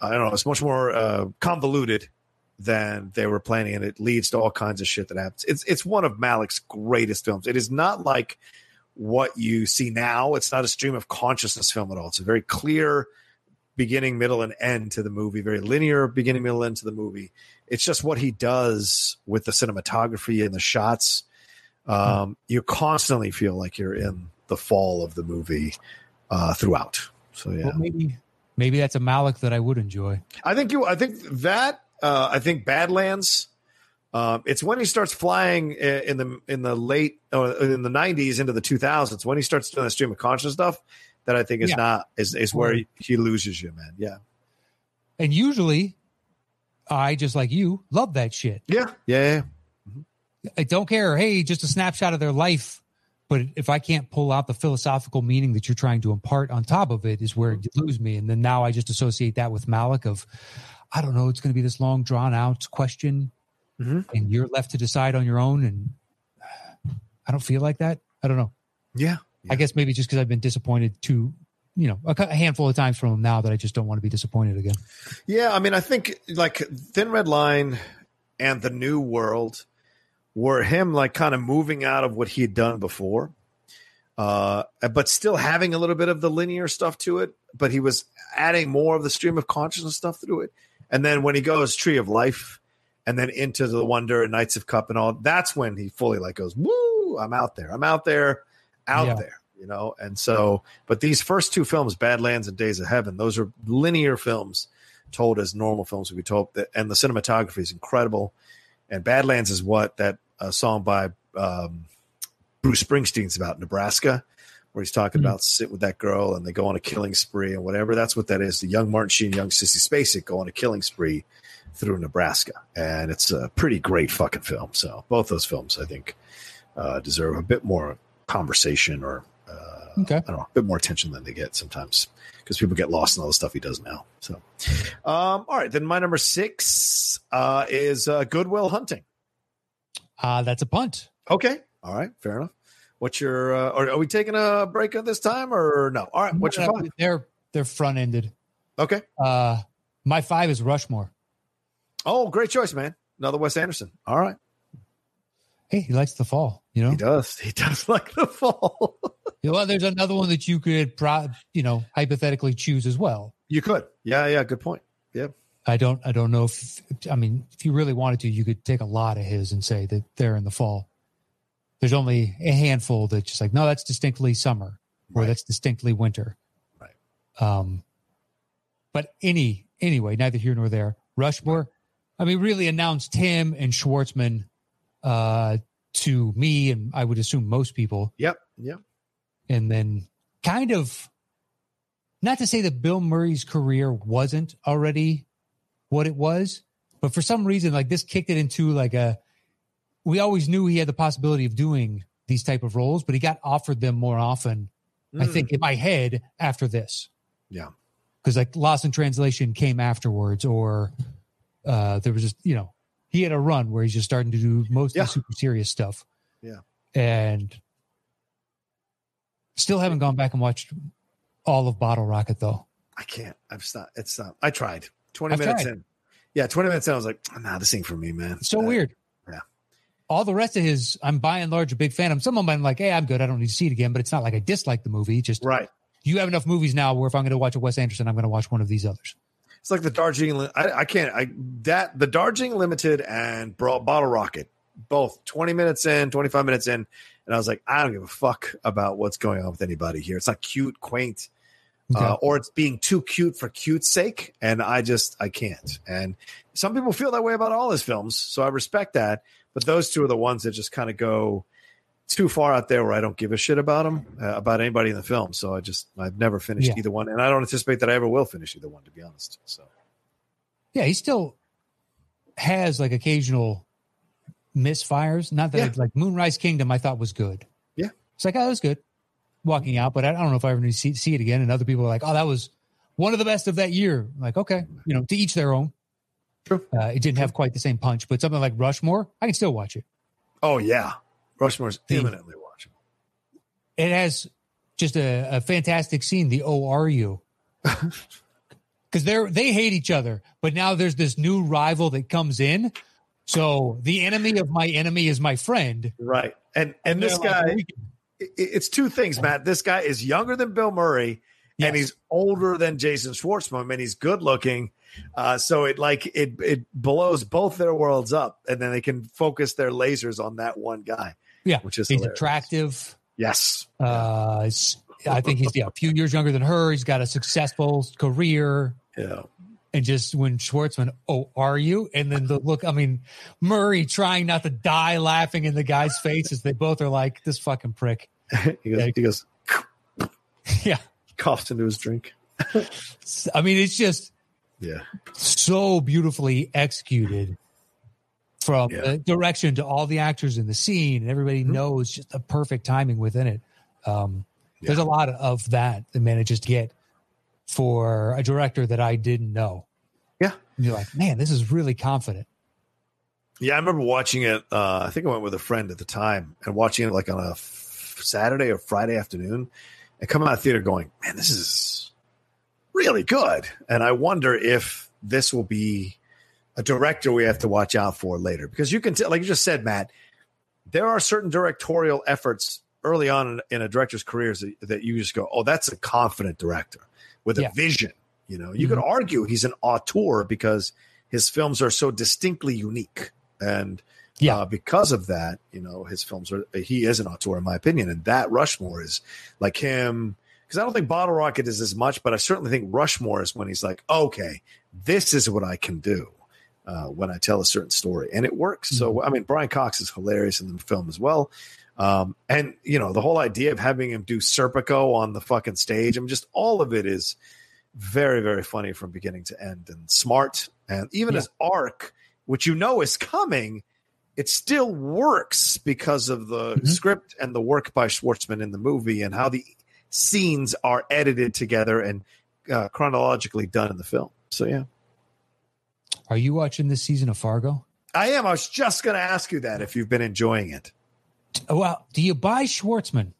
I don't know, it's much more uh, convoluted than they were planning, and it leads to all kinds of shit that happens. It's it's one of Malick's greatest films. It is not like what you see now. It's not a stream of consciousness film at all. It's a very clear beginning, middle, and end to the movie. Very linear beginning, middle, end to the movie. It's just what he does with the cinematography and the shots. Um, You constantly feel like you're in the fall of the movie uh, throughout. So yeah, Well, maybe maybe that's a Malick that I would enjoy. I think you. I think that. Uh, I think Badlands. Um, it's when he starts flying in the in the late uh, in the '90s into the 2000s when he starts doing the stream of conscious stuff that I think is Yeah. not is is where he, loses you, man. Yeah, And usually, I just like you love that shit. yeah, yeah. yeah. I don't care. Hey, just a snapshot of their life. But if I can't pull out the philosophical meaning that you're trying to impart on top of it, is where you lose me. And then now I just associate that with Malick of, I don't know, it's going to be this long drawn out question, Mhm. and you're left to decide on your own. And I don't feel like that. I don't know. Yeah. I guess maybe just because I've been disappointed too, you know, a, handful of times from him now that I just don't want to be disappointed again. Yeah, I mean, I think like Thin Red Line and the New World were him like kind of moving out of what he had done before, uh, but still having a little bit of the linear stuff to it. But he was adding more of the stream of consciousness stuff through it. And then when he goes Tree of Life, and then into the Wonder and Knights of Cup and all, that's when he fully like goes, "Woo! I'm out there. I'm out there, out Yeah. there." You know, and so, but these first two films, Badlands and Days of Heaven, those are linear films told as normal films would be told, and the cinematography is incredible. And Badlands is what that uh, song by um, Bruce Springsteen's about Nebraska, where he's talking Mhm. about sit with that girl and they go on a killing spree and whatever. That's what that is. The young Martin Sheen, young Sissy Spacek go on a killing spree through Nebraska, and it's a pretty great fucking film. So both those films, I think, uh, deserve a bit more conversation or uh, Okay. I don't know, a bit more attention than they get sometimes because people get lost in all the stuff he does now. So, um, all right, then my number six uh, is uh, Good Will Hunting. Uh, that's a punt. Okay, all right, fair enough. What's your? Uh, are, are we taking a break at this time or no? All right, what's your five? They're they're front ended. Okay. Uh, my five is Rushmore. Oh, great choice, man. Another Wes Anderson. All right, Hey, he likes the fall. You know, he does. He does like the fall. Yeah, well, there's another one that you could, pro- you know, hypothetically choose as well. you could. Yeah, yeah. Good point. Yeah. I don't, I don't know if, I mean, if you really wanted to, you could take a lot of his and say that they're in the fall. There's only a handful that just like, no, that's distinctly summer or Right. that's distinctly winter. Right. Um, but any, anyway, neither here nor there. Rushmore, I mean, really announced him and Schwartzman, uh, to me and I would assume most people. Yep. Yep. and then kind of not to say that Bill Murray's career wasn't already what it was, but for some reason, like this kicked it into like a. We always knew he had the possibility of doing these type of roles, but he got offered them more often. I Mm. think in my head after this, Yeah. because like Lost in Translation came afterwards, or uh there was just you know he had a run where he's just starting to do most Yeah. of the super serious stuff. Yeah. and still haven't gone back and watched all of Bottle Rocket though. I can't. I've stopped. It's not. I tried. Twenty I've minutes tried. in. Yeah, twenty minutes in. I was like, nah, this ain't for me, man. It's so Uh, weird. yeah. All the rest of his, I'm by and large a big fan of. Some of them I'm like, hey, I'm good. I don't need to see it again. But it's not like I dislike the movie. Just Right. you have enough movies now where if I'm going to watch a Wes Anderson, I'm going to watch one of these others. It's like the Darjeeling. I, I can't. I that the Darjeeling Limited and Bottle Rocket, both twenty minutes in, twenty five minutes in, and I was like, I don't give a fuck about what's going on with anybody here. It's not cute, quaint, Okay. uh, or it's being too cute for cute's sake, and I just I can't. And some people feel that way about all his films, so I respect that. But those two are the ones that just kind of go too far out there where I don't give a shit about them, uh, about anybody in the film. So I just I've never finished Yeah. either one, and I don't anticipate that I ever will finish either one, to be honest. So. yeah, he still has like occasional misfires. Not that Yeah. it's like Moonrise Kingdom, I thought was good. Yeah. It's like, oh, that was good. walking out, but I don't know if I ever need to see, see it again. And other people are like, "Oh, that was one of the best of that year." I'm like, okay, you know, to each their own. True. Uh, it didn't have quite the same punch, but something like Rushmore, I can still watch it. Oh yeah, Rushmore's The- imminently watchable. It has just a, a fantastic scene. The "Oh, are you?" Because they're they hate each other, but now there's this new rival that comes in. So the enemy of my enemy is my friend. Right, and and this they're like, guy, i- it's two things, Matt. This guy is younger than Bill Murray, and he's older than Jason Schwartzman, and he's good looking. Uh, so it like it it blows both their worlds up, and then they can focus their lasers on that one guy. Yeah, which is he's hilarious. attractive. Yes, Uh, I think he's yeah, a few years younger than her. He's got a successful career. yeah, And just when Schwartzman, oh, are you? And then the look, I mean, Murray trying not to die laughing in the guy's face as they both are like, this fucking prick. he goes, he goes yeah. coughs into his drink. I mean, it's just Yeah, so beautifully executed from Yeah. the direction to all the actors in the scene. And everybody Mhm. knows just the perfect timing within it. Um, There's a lot of that that manages to get for a director that I didn't know. Yeah. And you're like, man, this is really confident. yeah. I remember watching it. Uh, I think I went with a friend at the time and watching it like on a f- Saturday or Friday afternoon, and coming out of theater going, "Man, this is really good." And I wonder if this will be a director we have to watch out for later. Because you can tell, like you just said, Matt, there are certain directorial efforts early on in, a director's careers that, that you just go, "Oh, that's a confident director with a vision." You know, you could argue he's an auteur because his films are so distinctly unique, and Yeah. uh, because of that, you know, his films are he is an auteur in my opinion, and that Rushmore is like him because I don't think Bottle Rocket is as much, but I certainly think Rushmore is when he's like, okay, this is what I can do uh, when I tell a certain story, and it works. So I mean, Brian Cox is hilarious in the film as well. Um, and you know, the whole idea of having him do Serpico on the fucking stage, I mean, just all of it is very, very funny from beginning to end and smart. And even Yeah. his arc, which you know is coming, it still works because of the Mhm. script and the work by Schwartzman in the movie and how the scenes are edited together and uh, chronologically done in the film. So yeah, Are you watching this season of Fargo? I am. I was just going to ask you that if you've been enjoying it. Well, do you buy Schwartzman?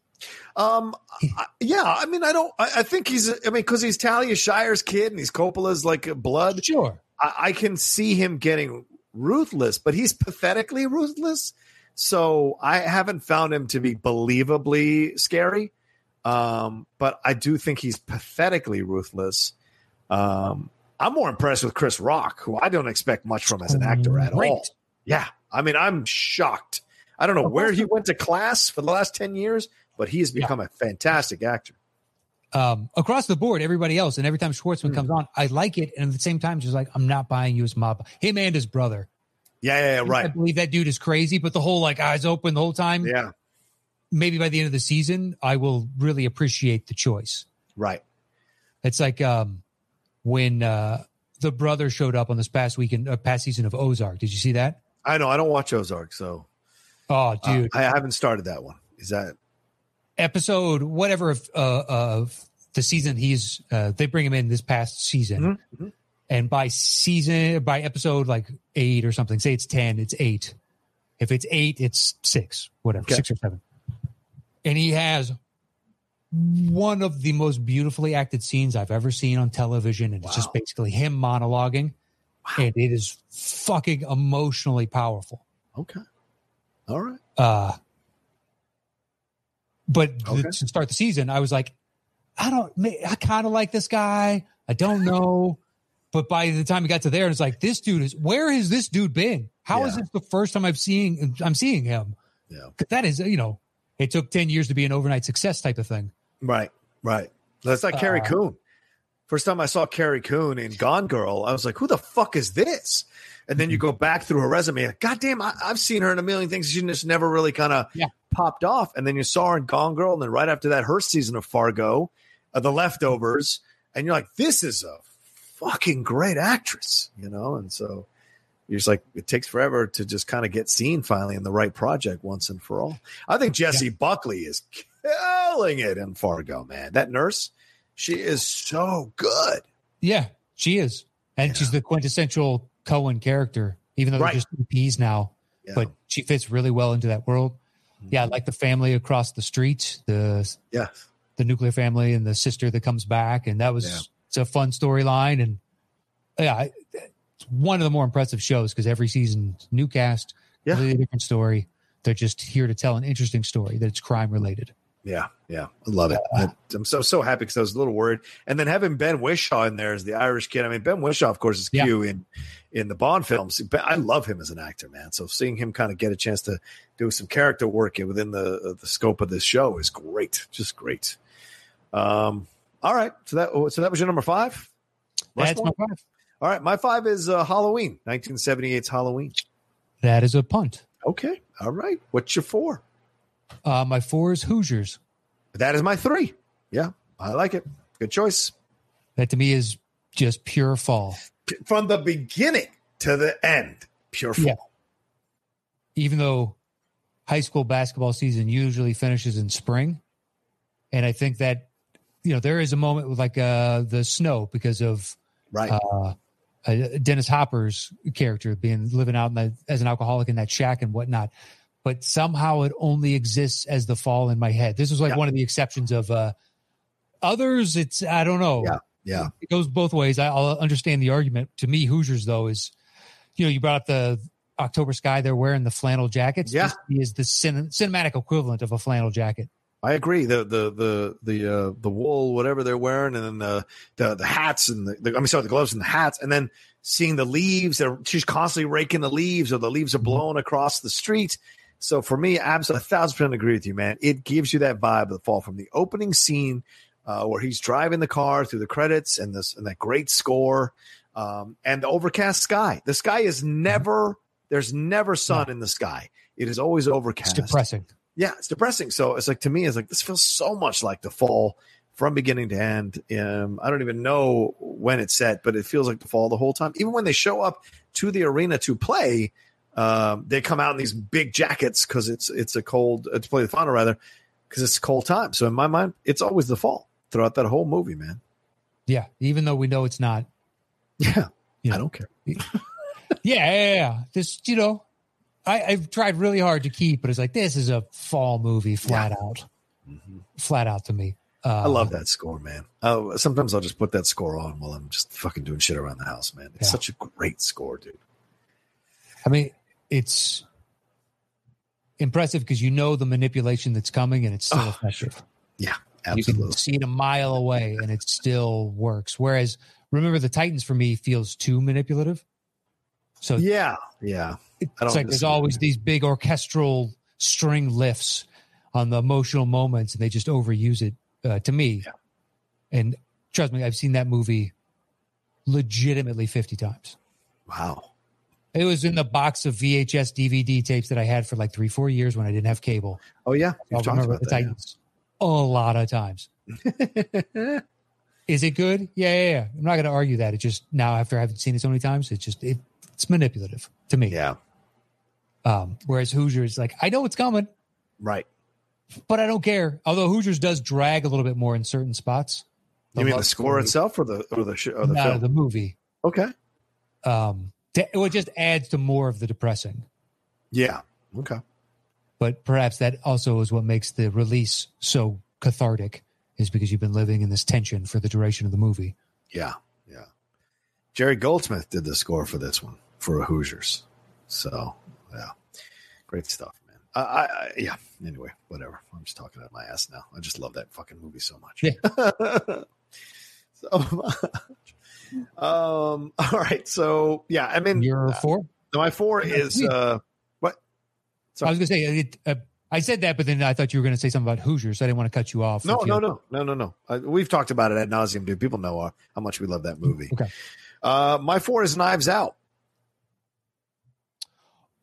Um, I, yeah, I mean, I don't. I, I think he's. I mean, because he's Talia Shire's kid and he's Coppola's like blood. Sure. I, I can see him getting ruthless, but he's pathetically ruthless. So I haven't found him to be believably scary. Um, but I do think he's pathetically ruthless. Um, I'm more impressed with Chris Rock, who I don't expect much from as an actor at Great. all. Yeah, I mean, I'm shocked. I don't know where he went to class for the last ten years, but he has become a fantastic actor. Um, across the board, everybody else, and every time Schwartzman Hmm. comes on, I like it. And at the same time, just like, I'm not buying you as mob. Him and his brother. Yeah, yeah, yeah I believe that dude is crazy, but the whole like eyes open the whole time. Yeah, Maybe by the end of the season, I will really appreciate the choice. right. It's like um, when uh, the brother showed up on this past weekend, uh, past season of Ozark. Did you see that? I know. I don't watch Ozark, so Oh, uh, dude, I haven't started that one. Is that episode whatever of, uh, of the season he's uh, they bring him in this past season, Mhm, mhm. and by season by episode like eight or something, say it's ten, it's eight. If it's eight, it's six, whatever, Okay. six or seven. And he has one of the most beautifully acted scenes I've ever seen on television, and it's just basically him monologuing, and it is fucking emotionally powerful. okay? All right. Uh, but Okay. to start the season, I was like, I don't, I kind of like this guy. I don't know. but by the time we got to there, it's like, this dude is, where has this dude been? How is Yeah. this the first time I'm seeing, I'm seeing him? Yeah. that is, you know, it took 10 years to be an overnight success type of thing. Right. Right. That's like Carrie Uh, Coon. First time I saw Carrie Coon in Gone Girl, I was like, "Who the fuck is this?" And then you Mm-hmm. go back through her resume. Like, God damn, I, I've seen her in a million things. She just never really kind of Yeah. popped off. And then you saw her in Gone Girl, and then right after that, her season of Fargo, uh, The Leftovers, and you're like, "This is a fucking great actress," you know. And so you're just like, it takes forever to just kind of get seen finally in the right project once and for all. I think Jessie Buckley is killing it in Fargo, man. That nurse, she is so good. Yeah, she is, and Yeah. she's the quintessential Coen character. Even though Right. they're just EPs now, Yeah. but she fits really well into that world. Mm-hmm. Yeah, I like the family across the street, the yeah, the nuclear family, and the sister that comes back, and that was Yeah. it's a fun storyline. And yeah, it's one of the more impressive shows because every season new cast, Yeah. completely different story. They're just here to tell an interesting story that's crime related. Yeah, yeah. I love it. I- I'm so so happy because I was a little worried. And then having Ben Whishaw in there as the Irish kid. I mean, Ben Whishaw, of course, is Yeah. In in the Bond films. But I love him as an actor, man. So seeing him kind of get a chance to do some character work within the the scope of this show is great. Just great. Um. All right. So that so that was your number five. That's my five. All right, my five is uh, Halloween, 1978's Halloween. That is a punt. Okay, all right. What's your four? Uh, my four is Hoosiers. That is my three. Yeah, I like it. Good choice. That to me is just pure fall. From the beginning to the end, pure fall. Yeah. Even though high school basketball season usually finishes in spring, and I think that you know there is a moment with like uh, the snow because of Right. uh, uh, Dennis Hopper's character being living out in the, as an alcoholic in that shack and whatnot. But somehow it only exists as the fall in my head. This was like Yeah. one of the exceptions of uh, others. It's I don't know. Yeah. yeah. it goes both ways. I, I'll understand the argument. To me, Hoosiers though is, you know, you brought up the October sky. They're wearing the flannel jackets. Yeah. This is the cin- cinematic equivalent of a flannel jacket. I agree. The the the the uh, the wool, whatever they're wearing, and then the the, the hats and the, the I mean, sorry, the gloves and the hats, and then seeing the leaves. They're she's constantly raking the leaves, or the leaves are blown across the street. So for me, I absolutely, a thousand percent agree with you, man. It gives you that vibe of the fall from the opening scene uh, where he's driving the car through the credits and this and that great score um, and the overcast sky. The sky is never there's never sun in the sky. It is always It's overcast depressing. yeah, it's depressing. So it's like to me, it's like this feels so much like the fall from beginning to end. Um, I don't even know when it's set, but it feels like the fall the whole time. Even when they show up to the arena to play, um, they come out in these big jackets because it's it's a cold uh, to play the final rather because it's a cold time. So in my mind, it's always the fall throughout that whole movie, man. Yeah, even though we know it's not. Yeah, Yeah. I don't care. Yeah, yeah, yeah, yeah. This, you know, I, I've tried really hard to keep, but it's like this is a fall movie, flat out, flat out to me. Uh, I love that score, man. Uh, sometimes I'll just put that score on while I'm just fucking doing shit around the house, man. It's Yeah. such a great score, dude. I mean, it's impressive because you know the manipulation that's coming, and it's still Oh, effective. Yeah, You can see it a mile away, and it still works. Whereas, remember, the Titans for me feels too manipulative. So Yeah, yeah. it's I don't like there's always these big orchestral string lifts on the emotional moments, and they just overuse it. Uh, to me, Yeah. and trust me, I've seen that movie legitimately fifty times. Wow. It was in the box of VHS DVD tapes that I had for like three, four years when I didn't have cable. Oh yeah, talked remember about the that. Titans a lot of times. Is it good? Yeah, yeah, yeah. I'm not going to argue that. It just now after having seen it so many times, it's just it, it's manipulative to me. yeah, Um, whereas Hoosiers, like I know it's coming, right. but I don't care. Although Hoosiers does drag a little bit more in certain spots. You mean the score story- itself, or the or the sh- or the no, film? the movie. okay. Um, th- it just adds to more of the depressing. Yeah. Okay. But perhaps that also is what makes the release so cathartic, is because you've been living in this tension for the duration of the movie. Yeah. Yeah. Jerry Goldsmith did the score for this one for Hoosiers. So yeah, great stuff, man. I, I, I yeah. Anyway, whatever. I'm just talking out my ass now. I just love that fucking movie so much. Yeah. so. Um. All right. So yeah. I mean, Your four? my four is uh. What? I was going to say, it, uh, I said that, but then I thought you were going to say something about Hoosiers. So I didn't want to cut you off. No, no, no, no, no, no. Uh, we've talked about it ad nauseum, dude. People know uh, how much we love that movie. Okay. Uh, my four is Knives Out.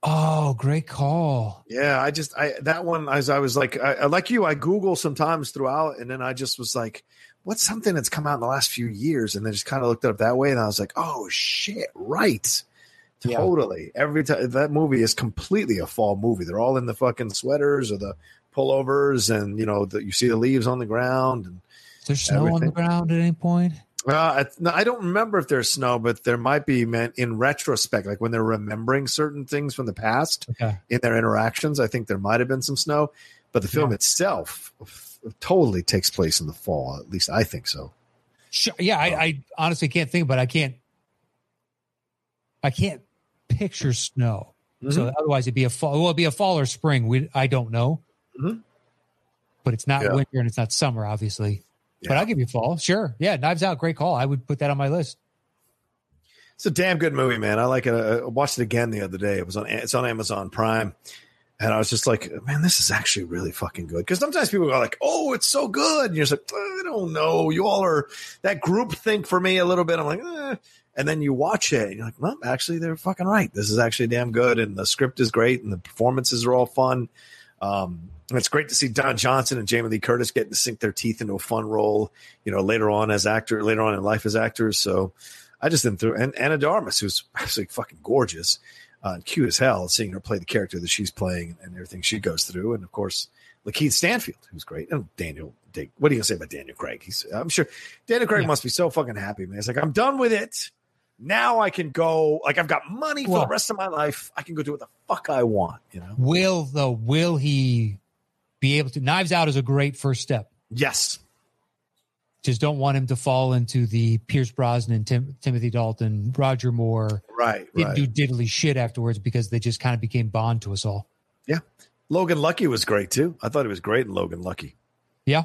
Oh, great call. Yeah, I just I that one as I was like I- like you, I Google sometimes throughout, and then I just was like, what's something that's come out in the last few years, and then just kind of looked it up that way, and I was like, oh shit, right. Yeah. Totally. Every time that movie is completely a fall movie. They're all in the fucking sweaters or the pullovers, and you know the, you see the leaves on the ground. And there's there snow on the ground at any point? uh, I, no, I don't remember if there's snow, but there might be. Man, in retrospect, like when they're remembering certain things from the past Okay. in their interactions, I think there might have been some snow. But the film Yeah. itself totally takes place in the fall. At least I think so. Sure. Yeah, I, I honestly can't think, but I can't. I can't picture snow. Mm-hmm. So otherwise, it'd be a fall. Well, it'd be a fall or spring. We I don't know, Mhm. but it's not Yeah. winter and it's not summer, obviously. But I'll give you fall. Sure. Yeah, Knives Out, great call. I would put that on my list. It's a damn good movie, man. I like it. I watched it again the other day. It was on. It's on Amazon Prime, and I was just like, man, this is actually really fucking good. Because sometimes people go like, oh, it's so good, and you're just like, I don't know. You all are that group think for me a little bit. I'm like, eh. and then you watch it, and you're like, well, actually, they're fucking right. This is actually damn good, and the script is great, and the performances are all fun. Um, it's great to see Don Johnson and Jamie Lee Curtis getting to sink their teeth into a fun role, you know, later on as actor, later on in life as actors. So I just didn't through and Ana de Armas, who's absolutely fucking gorgeous uh, cute as hell, seeing her play the character that she's playing and everything she goes through, and of course LaKeith Stanfield, who's great, and Daniel. What are you gonna say about Daniel Craig? He's, I'm sure Daniel Craig Yeah. must be so fucking happy, man. It's like I'm done with it. Now I can go. Like I've got money for Well- the rest of my life. I can go do what the fuck I want. You know. Will though? Will he be able to? Knives Out is a great first step. Yes. Just don't want him to fall into the Pierce Brosnan, Tim, Timothy Dalton, Roger Moore. Right. Didn't Right. do diddly shit afterwards because they just kind of became Bond to us all. Yeah. Logan Lucky was great too. I thought he was great in Logan Lucky. Yeah.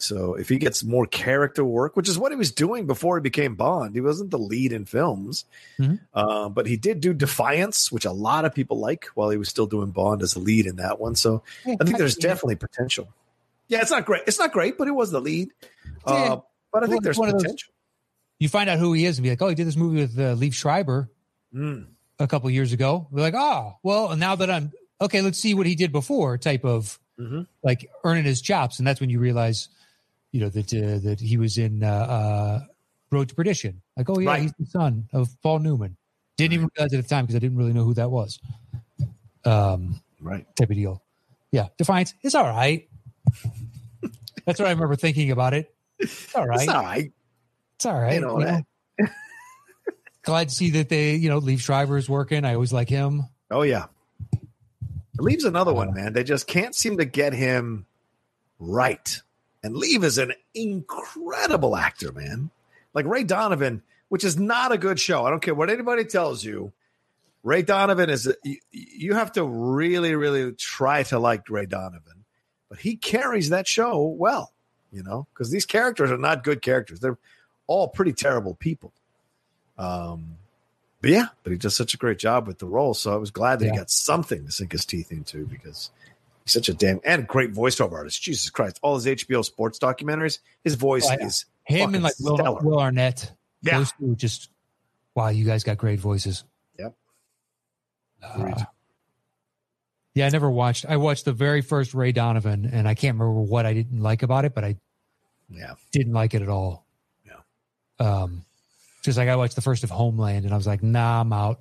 So if he gets more character work, which is what he was doing before he became Bond, he wasn't the lead in films, Mhm. uh, but he did do Defiance, which a lot of people like, while he was still doing Bond as a lead in that one. So I think there's definitely potential. Yeah, it's not great. It's not great, but it was the lead. Yeah. Uh, but I think there's one of those- you find out who he is and be like, oh, he did this movie with uh, Liev Schreiber Mm. a couple years ago. We're like, oh, well, now that I'm okay, let's see what he did before. Type of Mhm. like earning his chops, and that's when you realize, you know, that uh, that he was in uh, uh, Road to Perdition. Like, oh yeah, Right. he's the son of Paul Newman. Didn't even realize at the time because I didn't really know who that was. Um, Right. type of deal. Yeah, Defiance is all right. That's what I remember thinking about it. It's all right. It's all right. It's all right. You know, you know. Glad to see that they, you know, Liev Schreiber is working. I always like him. Oh yeah. Liev's another uh, one, man. They just can't seem to get him right. And Leave is an incredible actor, man. Like Ray Donovan, which is not a good show. I don't care what anybody tells you. Ray Donovan is you, you have to really, really try to like Ray Donovan, but he carries that show well, you know, because these characters are not good characters. They're all pretty terrible people. Um, but yeah, but he does such a great job with the role. So I was glad that Yeah. he got something to sink his teeth into because he's such a damn and great voiceover artist. Jesus Christ. All his HBO sports documentaries, his voice Oh, is Him and like Will. Will Arnett. Yeah. Those two just, wow, you guys got great voices. Yep. Uh. Yeah, I never watched. I watched the very first Ray Donovan, and I can't remember what I didn't like about it, but I Yeah. didn't like it at all. Yeah. Um, just like I watched the first of Homeland, and I was like, nah, I'm out.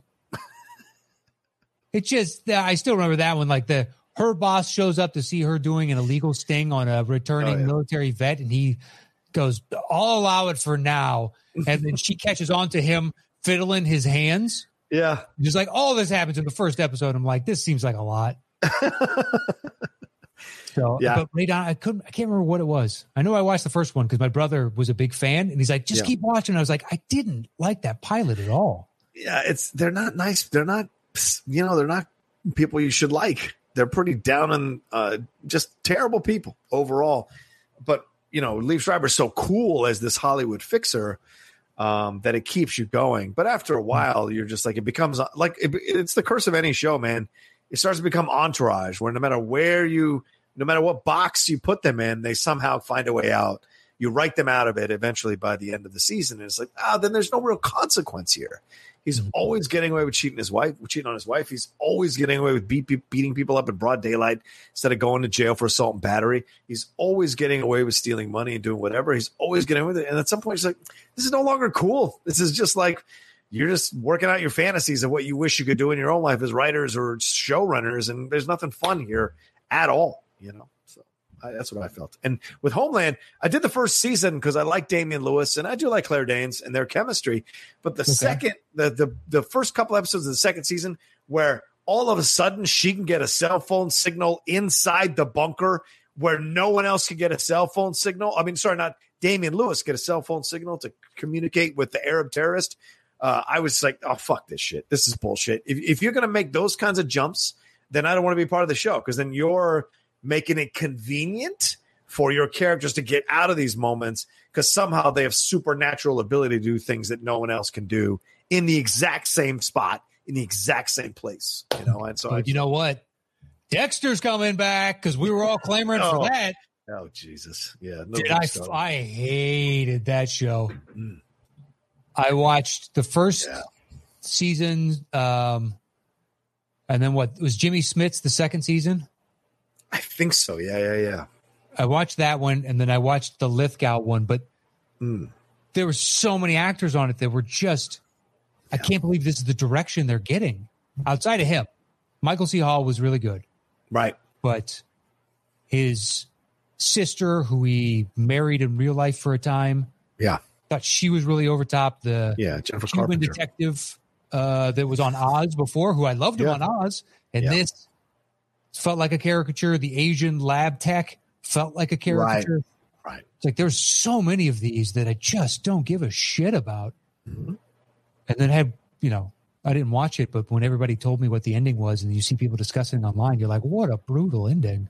it's just I still remember that one. Like the her boss shows up to see her doing an illegal sting on a returning Oh, yeah. military vet, and he goes, "I'll allow it for now," and then she catches on to him fiddling his hands. Yeah. Just like all this happens in the first episode. I'm like, this seems like a lot. So, Yeah. but on, I couldn't, I can't remember what it was. I know I watched the first one because my brother was a big fan and he's like, just Yeah. keep watching. I was like, I didn't like that pilot at all. yeah, it's they're not nice. They're not you know, they're not people you should like. They're pretty down and uh just terrible people overall. But you know, Liev Schreiber's so cool as this Hollywood fixer um, that it keeps you going. But after a while, you're just like it becomes like it, it's the curse of any show, man. It starts to become entourage, where no matter where you, no matter what box you put them in, they somehow find a way out. You write them out of it eventually by the end of the season. And it's like, ah, then there's no real consequence here. He's Mhm. always getting away with cheating his wife, cheating on his wife. He's always getting away with beat, beat- beating people up in broad daylight instead of going to jail for assault and battery. He's always getting away with stealing money and doing whatever. He's always getting away with it. And at some point, he's like, this is no longer cool. This is just like you're just working out your fantasies of what you wish you could do in your own life as writers or showrunners, and there's nothing fun here at all. You know. I, that's what I felt. And with Homeland, I did the first season because I like Damian Lewis and I do like Claire Danes and their chemistry. But the Okay. second, the, the the first couple episodes of the second season, where all of a sudden she can get a cell phone signal inside the bunker where no one else can get a cell phone signal. I mean, sorry, not Damian Lewis get a cell phone signal to communicate with the Arab terrorist. Uh, I was like, oh fuck this shit. This is bullshit. If if you're gonna make those kinds of jumps, then I don't want to be part of the show because then you're making it convenient for your characters to get out of these moments because somehow they have supernatural ability to do things that no one else can do in the exact same spot in the exact same place. You know, and so I, you know what? Dexter's coming back because we were all clamoring Oh, for that. oh Jesus, yeah. good I? I hated that show. Mm. I watched the first Yeah. season, um, and then what was Jimmy Smits the second season? I think so. Yeah, yeah, yeah. I watched that one, and then I watched the Lithgow one. But Mm. there were so many actors on it that were just. I can't believe this is the direction they're getting. Outside of him, Michael C. Hall was really good, Right. but his sister, who he married in real life for a time, Yeah. Thought she was really over top. The Yeah. Jennifer Cuban Carpenter. detective uh, that was on Oz before, who I loved him Yeah. on Oz, and Yeah. this felt like a caricature. The Asian lab tech felt like a caricature. Right. It's like there's so many of these that I just don't give a shit about. Mhm. And then had you know I didn't watch it, but when everybody told me what the ending was, and you see people discussing online, you're like, what a brutal ending.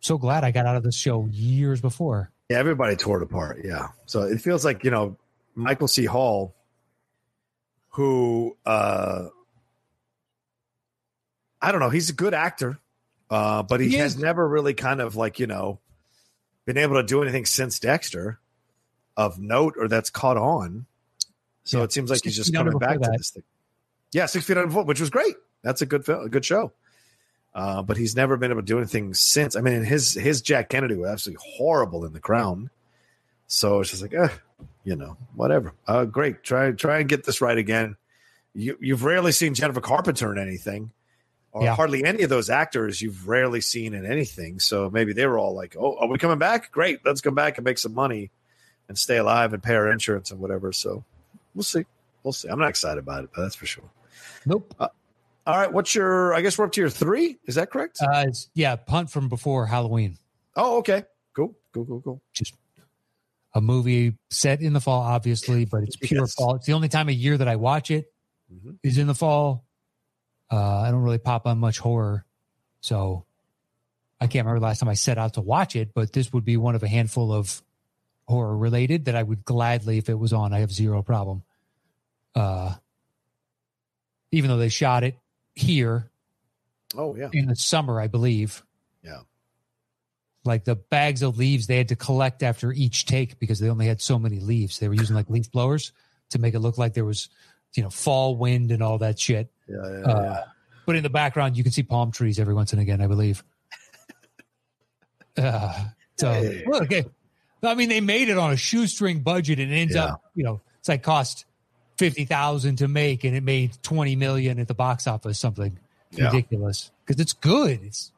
So glad I got out of this show years before. Yeah, everybody tore it apart. Yeah. So it feels like, you know, Michael C. Hall, who uh I don't know, he's a good actor. Uh, but he, He has is. never really kind of like, you know, been able to do anything since Dexter of note or that's caught on. So Yeah. it seems like he's just coming back to this thing. Yeah, six feet under foot, which was great. That's a good film, a good show. Uh, but he's never been able to do anything since. I mean, his his Jack Kennedy was absolutely horrible in The Crown. So it's just like, eh, you know, whatever. Uh, great. Try try and get this right again. You you've rarely seen Jennifer Carpenter in anything, or Yeah. hardly any of those actors you've rarely seen in anything. So maybe they were all like, "Oh, are we coming back? Great, let's come back and make some money and stay alive and pay our insurance and whatever." So we'll see. We'll see. I'm not excited about it, but that's for sure. Nope. All right, what's your? I guess we're up to your three. Is that correct? Uh, yeah, punt from before Halloween. oh, okay. Cool. Cool. Cool. Cool. just a movie set in the fall, obviously, but it's pure Yes. fall. It's the only time of year that I watch it Mhm. is in the fall. Uh, I don't really pop on much horror, so I can't remember the last time I set out to watch it. But this would be one of a handful of horror related that I would gladly, if it was on, I have zero problem. Uh, even though they shot it here Oh yeah. in the summer, I believe. Yeah. Like the bags of leaves they had to collect after each take because they only had so many leaves. They were using like leaf blowers to make it look like there was, you know, fall wind and all that shit. Yeah. Yeah. Uh, yeah. But in the background, you can see palm trees every once and again, I believe. Uh, so, Hey. okay. I mean, they made it on a shoestring budget and it ends Yeah. up, you know, it's like cost 50,000 to make and it made 20 million at the box office, something Yeah. ridiculous because it's good. It's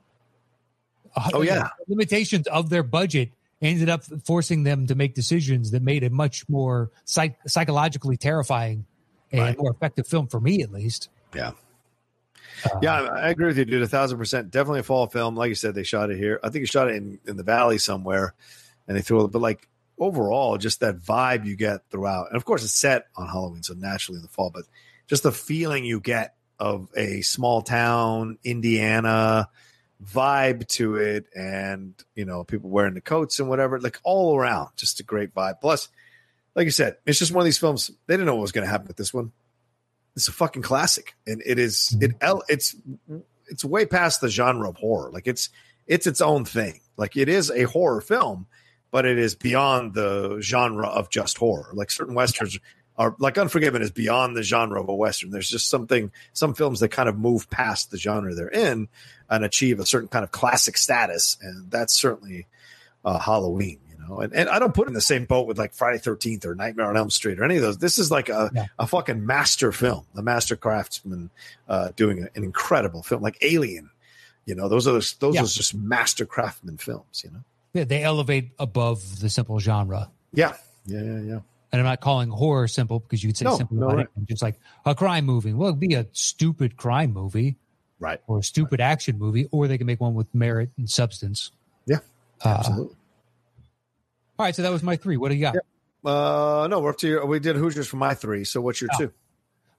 Oh, yeah. limitations of their budget ended up forcing them to make decisions that made a much more psych- psychologically terrifying and Right. more effective film for me, at least. Yeah. Uh, Yeah, I I agree with you, dude. A thousand percent. Definitely a fall film. Like you said, they shot it here. I think they shot it in, in the valley somewhere, and they threw it. But like overall, just that vibe you get throughout, and of course, it's set on Halloween, so naturally in the fall. But just the feeling you get of a small town, Indiana vibe to it, and you know, people wearing the coats and whatever, like all around, just a great vibe. Plus, like you said, it's just one of these films. They didn't know what was going to happen with this one it's a fucking classic and it is mm-hmm. it it's it's way past the genre of horror like it's it's its own thing like it is a horror film but it is beyond the genre of just horror like certain westerns are like unforgiven is beyond the genre of a western there's just something some films that kind of move past the genre they're in and achieve a certain kind of classic status and that's certainly uh, halloween you know and, and i don't put it in the same boat with like friday 13th or nightmare on elm street or any of those this is like a Yeah. a fucking master film, the master craftsman uh, doing an incredible film like Alien. You know, those are the, those Yeah. are just master craftsman films. You know. Yeah, they elevate above the simple genre. Yeah. Yeah. Yeah. Yeah. And I'm not calling horror simple because you could say No, simple no, about right. it. Just like a crime movie. Well, it'd be a stupid crime movie Right. or a stupid action movie, or they can make one with merit and substance. Yeah. Uh, Absolutely. all right, so that was my three. What do you got? Yep. Uh, no, we're up to your, we did Hoosiers for my three. So what's your Oh. two?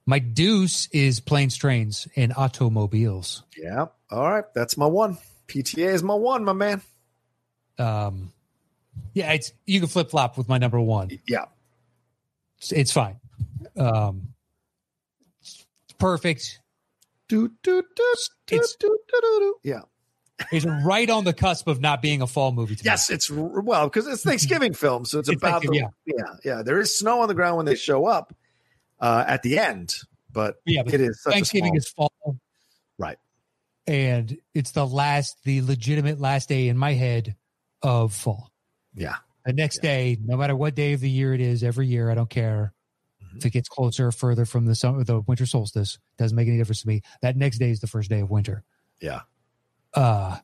My deuce is planes, trains, and automobiles. Yeah. All right. That's my one. PTA is my one, my man. Um, yeah, it's you can flip flop with my number one. Yeah. It's, it's fine. Um, it's perfect. Do, do, do, do, It's- do, do, do, do. Yeah. It's right on the cusp of not being a fall movie. To me. Yes, it's well because it's Thanksgiving film, so it's, It's about the, Thanksgiving, yeah, yeah. There is snow on the ground when they show up uh, at the end, but Yeah, but it is such Thanksgiving a small, is fall, right. and it's the last, the legitimate last day in my head of fall. Yeah, The next day, no matter what day of the year it is, every year, I don't care Mhm. if it gets closer or further from the summer, the winter solstice. Doesn't make any difference to me. That next day is the first day of winter. yeah, uh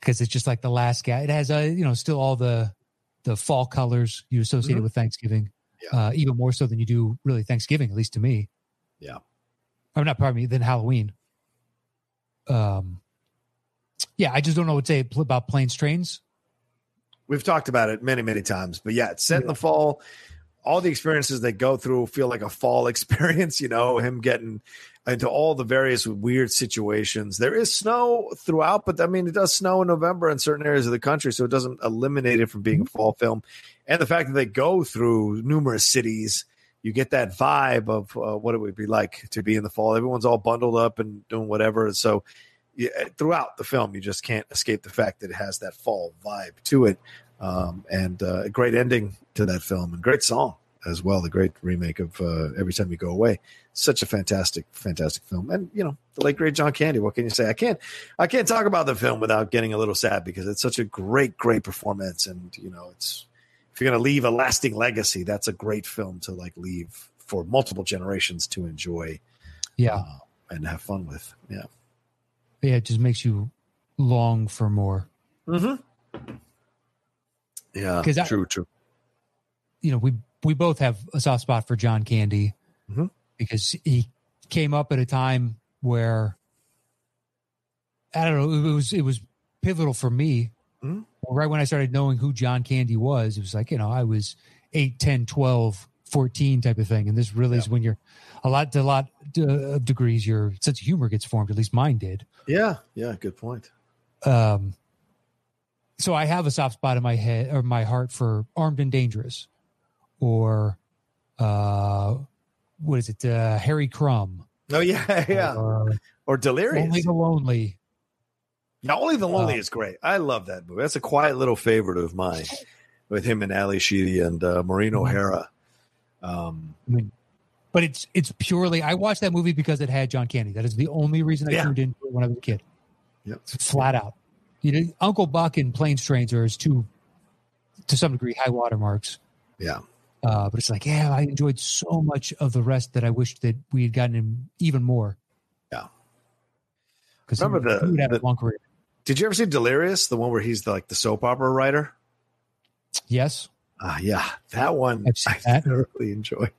because it's just like the last guy it has uh you know still all the the fall colors you associate Mhm. with thanksgiving Yeah. uh even more so than you do really thanksgiving at least to me Yeah. i'm not pardon me than halloween um yeah i just don't know what to say about planes trains We've talked about it many, many times, but yeah, it's set in the fall. All the experiences they go through feel like a fall experience. You know, him getting into all the various weird situations. There is snow throughout, but I mean, it does snow in November in certain areas of the country, so it doesn't eliminate it from being a fall film. And the fact that they go through numerous cities, you get that vibe of uh, what it would be like to be in the fall. Everyone's all bundled up and doing whatever. So yeah, throughout the film, you just can't escape the fact that it has that fall vibe to it. Um, and uh, a great ending to that film and great song as well. The great remake of uh, Every Time You Go Away. Such a fantastic, fantastic film. And you know, the late great John Candy. What can you say? I can't, I can't talk about the film without getting a little sad because it's such a great, great performance. And you know, it's if you're going to leave a lasting legacy, that's a great film to like leave for multiple generations to enjoy yeah uh, and have fun with. Yeah. Yeah it just makes you long for more Mm-hmm. Yeah. 'Cause I- true. True. you know we we both have a soft spot for john candy Mhm. because he came up at a time where i don't know it was it was pivotal for me Mhm. right when i started knowing who john candy was it was like you know i was 8 10 12 14 type of thing and this really is when you're a lot to a lot uh, of degrees your sense of humor gets formed at least mine did Yeah. Yeah. Good point. um so i have a soft spot in my head or my heart for armed and dangerous or uh what is it uh harry crumb Oh yeah, yeah. or Or delirious. only the lonely Yeah, Only the Lonely Uh, is great. I love that movie. That's a quiet little favorite of mine with him and Ally Sheedy and uh, Maureen Mhm. O'Hara. Um, I mean, but it's it's purely i watched that movie because it had john candy that is the only reason i Yeah. tuned it when i was a kid Yep. flat out you know uncle buck and planes trains are his two to some degree high watermarks yeah. Uh, but it's like, yeah, I enjoyed so much of the rest that I wish that we had gotten him even more. Yeah. Because Remember the- he would have the- a long career. Did you ever see Delirious? The one where he's the, like the soap opera writer? Yes, Ah, yeah. That one I've I that. thoroughly enjoy.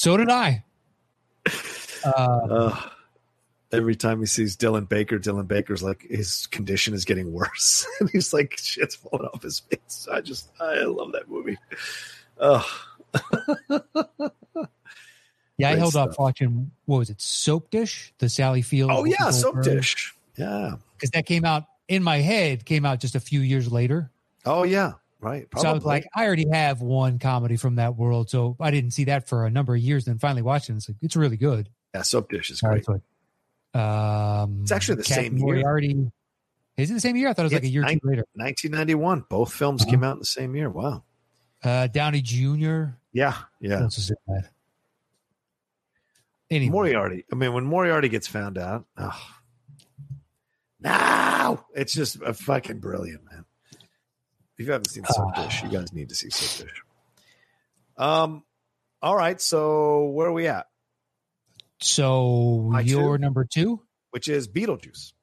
So did I. Uh, every time he sees Dylan Baker, Dylan Baker's like his condition is getting worse, and he's like shit's falling off his face. I just I love that movie. Oh, yeah, I great held off watching what was it, Soap Dish, the Sally Field. oh yeah, soap dish. Yeah. because that came out in my head. Came out just a few years later, Oh yeah. Right. so I was like, I already have one comedy from that world, so I didn't see that for a number of years. Then finally watched it, and it's like it's really good. yeah, soap dish is great. right, so, um, It's actually the Captain same year. Moriarty. Is it the same year? I thought it was like a year or nine- two later. 1991. Both films Uh-huh. came out in the same year. Wow. Uh, Downey Jr. Yeah. Yeah. What's his name? Anyway, Moriarty. I mean, when Moriarty gets found out, oh, no, it's just a fucking brilliant. If you haven't seen Soap Dish, you guys need to see Soap Dish. Um, all right. So where are we at? so My your two? number two? Which is Beetlejuice.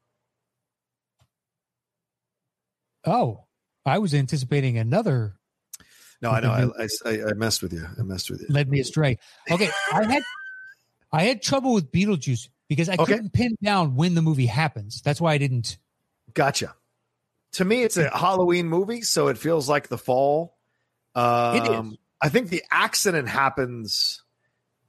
Oh, I was anticipating another No, I know. I, I, I- I messed with you. I messed with you. led me astray. Okay, I had I had trouble with Beetlejuice because I Okay. couldn't pin down when the movie happens. That's why I didn't. Gotcha. To me, it's a Halloween movie, so it feels like the fall. Um. I think the accident happens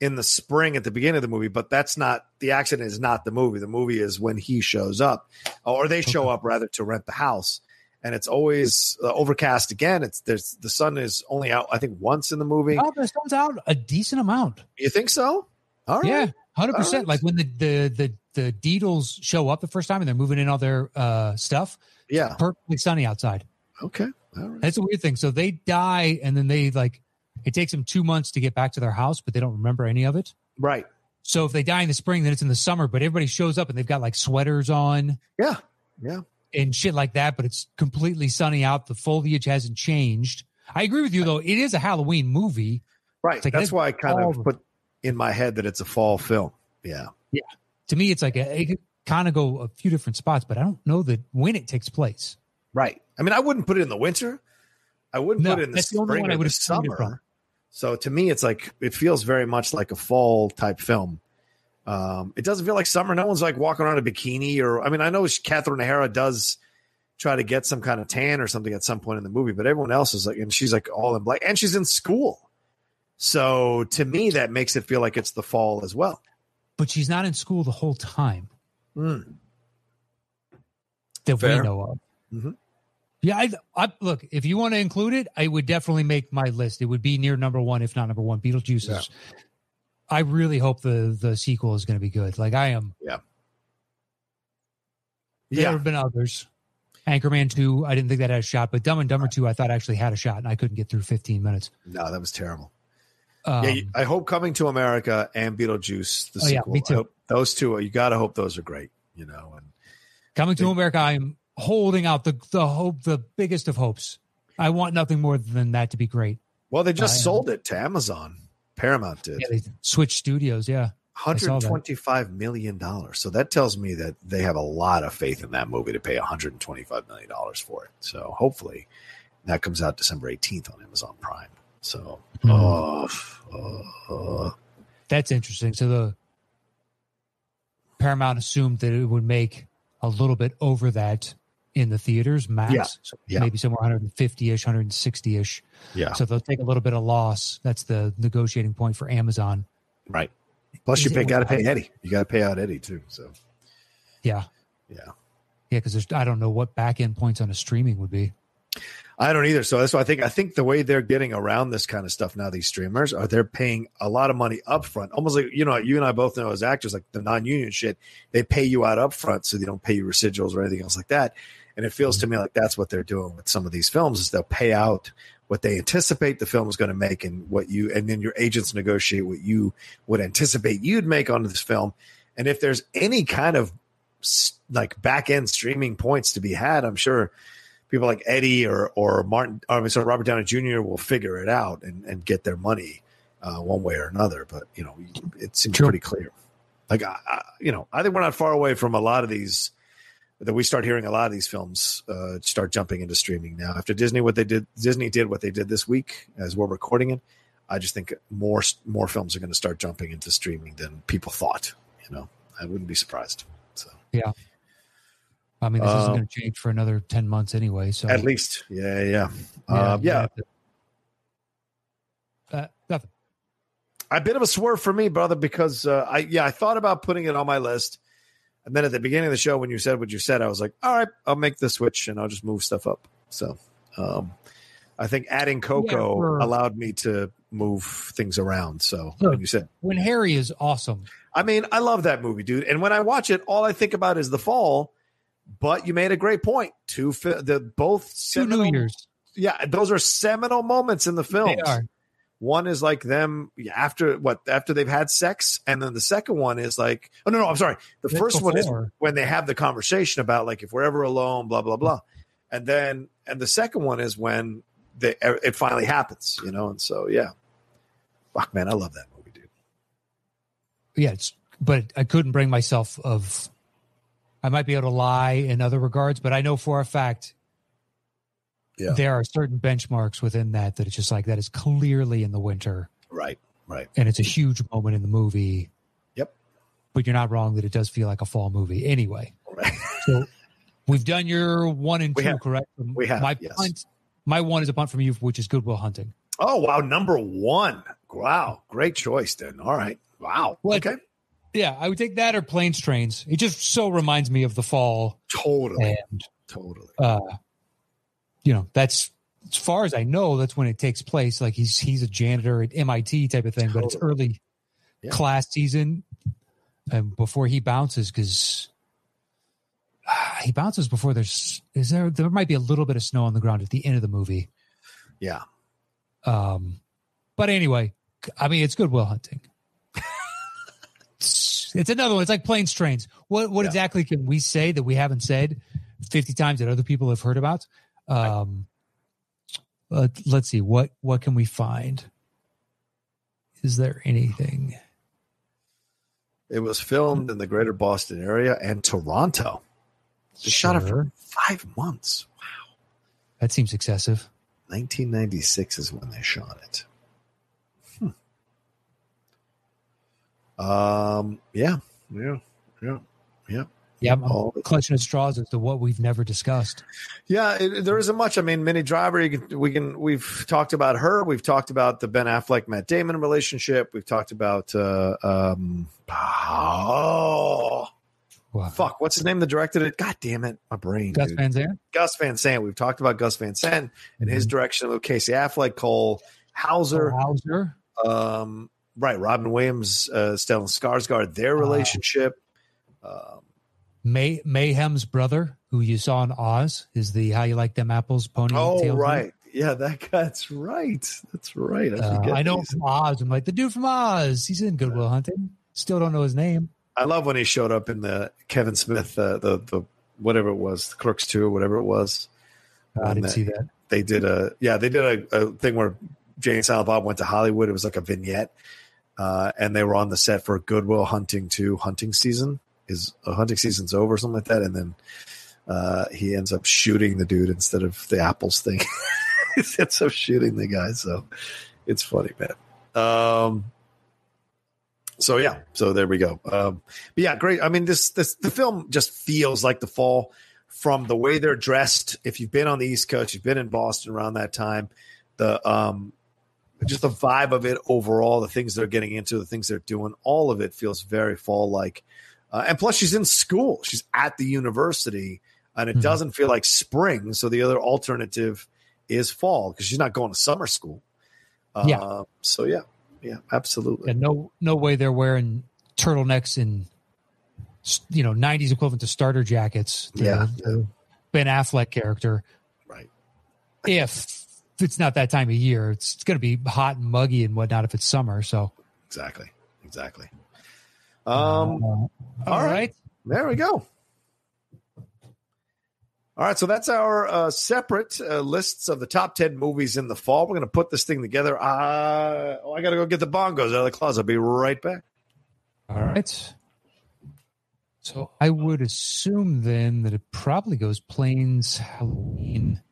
in the spring at the beginning of the movie, but that's not the accident is not the movie. The movie is when he shows up, or they show Okay. up rather to rent the house, and it's always uh, overcast again. It's there's the sun is only out I think once in the movie. Oh, the sun's out a decent amount. You think so? All right. Yeah, hundred percent. right. Like when the the the the Deedles show up the first time and they're moving in all their uh stuff, Yeah. perfectly sunny outside. Okay. All right. That's a weird thing. So they die and then they like it takes them two months to get back to their house, but they don't remember any of it. Right. So if they die in the spring, then it's in the summer, but everybody shows up and they've got like sweaters on Yeah. Yeah. and shit like that, but it's completely sunny out. The foliage hasn't changed. I agree with you though. It is a Halloween movie. Right. Like That's why I kind of put in my head that it's a fall film. Yeah. Yeah. To me, it's like a, it kind of go a few different spots, but I don't know that when it takes place. Right. I mean, I wouldn't put it in the winter. I wouldn't No, put it in the that's the only spring one I would the summer. So to me, it's like it feels very much like a fall type film. Um, it doesn't feel like summer. No one's like walking around in a bikini, or I mean, I know Catherine O'Hara does try to get some kind of tan or something at some point in the movie, but everyone else is like, and she's like all in black, and she's in school. So to me, that makes it feel like it's the fall as well. But she's not in school the whole time Mm. that Fair. we know of. Mhm. Yeah, I, I look. If you want to include it, I would definitely make my list. It would be near number one, if not number one. Beetlejuice is. I really hope the the sequel is going to be good. Like I am. Yeah. There Yeah. have been others. Anchorman two, I didn't think that had a shot, but Dumb and Dumber two, I thought actually had a shot, and I couldn't get through fifteen minutes. No, that was terrible. Um, yeah, I hope Coming to America and Beetlejuice, the Oh, yeah, sequel. me too. I hope those two, you got to hope those are great, you know. And Coming to They- America, I'm holding out the the hope, the biggest of hopes. I want nothing more than that to be great. well, they just I, um, sold it to Amazon. Paramount did Yeah, switch studios. Yeah, hundred saw that. twenty-five million dollars. So that tells me that they have a lot of faith in that movie to pay one hundred twenty-five million dollars for it. So hopefully, that comes out December eighteenth on Amazon Prime. So, Mhm. oh, oh, oh. that's interesting. So the Paramount assumed that it would make a little bit over that in the theaters max. Yeah, So yeah. maybe somewhere 150 ish, 160 ish. yeah, So they'll take a little bit of loss. That's the negotiating point for Amazon. right. Plus, you Is pay, got to pay Eddie. You got to pay out Eddie too. So, Yeah. yeah. Yeah, because I don't know what back end points on a streaming would be. I don't either. So that's why I think I think the way they're getting around this kind of stuff now, these streamers are they're paying a lot of money up front. Almost like you know, you and I both know as actors, like the non-union shit, they pay you out up front so they don't pay you residuals or anything else like that. And it feels to me like that's what they're doing with some of these films is they'll pay out what they anticipate the film is going to make and what you and then your agents negotiate what you would anticipate you'd make on this film. And if there's any kind of like back end streaming points to be had, I'm sure people like Eddie or or Martin, or, I mean, sorry, Robert Downey Jr. will figure it out and, and get their money uh, one way or another. But you know, it seems True. pretty clear. Like, I, I, you know, I think we're not far away from a lot of these. That we start hearing a lot of these films uh, start jumping into streaming now. After Disney, what they did, Disney did what they did this week as we're recording it. I just think more more films are going to start jumping into streaming than people thought. You know, I wouldn't be surprised. So I mean, this isn't Um, going to change for another 10 months anyway. So, at least, yeah, yeah, yeah. uh, yeah. to- Uh, nothing. a bit of a swerve for me, brother, because uh, I yeah I thought about putting it on my list, and then at the beginning of the show when you said what you said, I was like, all right, I'll make the switch and I'll just move stuff up. So, um, I think adding Coco for- allowed me to move things around. So Look. when you said, When Harry is awesome. I mean, I love that movie, dude, and when I watch it, all I think about is the fall. But you made a great point. Two the both Two New seminal- Years. Yeah, those are seminal moments in the film. They are. One is like them after what after they've had sex, and then the second one is like oh no no I'm sorry the Right first one is when they have the conversation about like if we're ever alone blah blah blah, and then and the second one is when the it finally happens you know and so yeah, fuck man I love that movie dude Yeah, it's, but I couldn't bring myself of. I might be able to lie in other regards, but I know for a fact Yeah. there are certain benchmarks within that that it's just like that is clearly in the winter, Right. Right. and it's a huge moment in the movie. Yep. But you're not wrong that it does feel like a fall movie. Anyway, Right. so we've done your one and We two, have. correct? We have, My yes. punt, my one is a punt from you, which is Good Will Hunting. Oh wow, number one. Wow, great choice, then. All right. Wow. Well, okay. Yeah, I would take that or Planes Trains. It just so reminds me of the fall, Totally. and Totally. uh, you know that's as far as I know, that's when it takes place. Like he's he's a janitor at MIT type of thing, but it's early Yeah. class season, and before he bounces because he bounces before there's is there there might be a little bit of snow on the ground at the end of the movie. Yeah. Um, but anyway, I mean, it's Good Will Hunting. It's, another one. It's like planes, trains. What what Yeah. exactly can we say that we haven't said fifty times that other people have heard about? Um, let, let's see what what can we find. Is there anything? It was filmed in the greater Boston area and Toronto. They shot it for five months. Wow, that seems excessive. 1996 is when they shot it. Um. Yeah. Yeah. Yeah. Yeah. Yeah, I'm clutching at straws as to what we've never discussed. Yeah, it, there isn't much. I mean, Minnie Driver. You can, we can. We've talked about her. We've talked about the Ben Affleck Matt Damon relationship. We've talked about. Uh, um, oh Wow. fuck! What's his name? that directed it. God damn it, my brain. Gus dude. Van Sant. Gus Van Sant. We've talked about Gus Van Sant and his Mhm. direction of Casey Affleck, Cole Hauser, Hauser. um, right? Robin Williams, uh, Stellan Skarsgård, their Ah. relationship. Um, May Mayhem's brother, who you saw in Oz, is the How You Like Them Apples pony. oh, right. Yeah, that guy. That's right. That's right. I, Uh, I know from Oz. I'm like the dude from Oz. He's in Good Will Hunting. Still don't know his name. I love when he showed up in the Kevin Smith, uh, the the whatever it was, the Crooks Two or whatever it was. Uh, I didn't that- see that. They did a yeah, they did a, a thing where Jay and Silent Bob went to Hollywood. It was like a vignette, uh, and they were on the set for Good Will Hunting Two hunting season. Is a hunting season's over, something like that, and then uh, he ends up shooting the dude instead of the apples thing. he ends up shooting the guy, so it's funny, man. Um, so yeah, so there we go. Um, but yeah, great. I mean, this this the film just feels like the fall from the way they're dressed. If you've been on the East Coast, you've been in Boston around that time, the um, just the vibe of it overall, the things they're getting into, the things they're doing, all of it feels very fall like. Uh, and plus, she's in school; she's at the university, and it Mhm. doesn't feel like spring. So the other alternative is fall because she's not going to summer school. Yeah. Uh, so yeah, yeah, absolutely. And no, no way they're wearing turtlenecks and you know '90s equivalent to starter jackets. The- Yeah. the Ben Affleck character. Right. If it's not that time of year, it's, it's going to be hot and muggy and whatnot. If it's summer, so Exactly. Exactly. Um. Uh, all all right. right. There we go. All right, so that's our uh, separate uh, lists of the top ten movies in the fall. We're going to put this thing together. Uh, oh, I got to go get the bongos out of the closet. I'll be right back. All right. So I would assume then that it probably goes planes Halloween.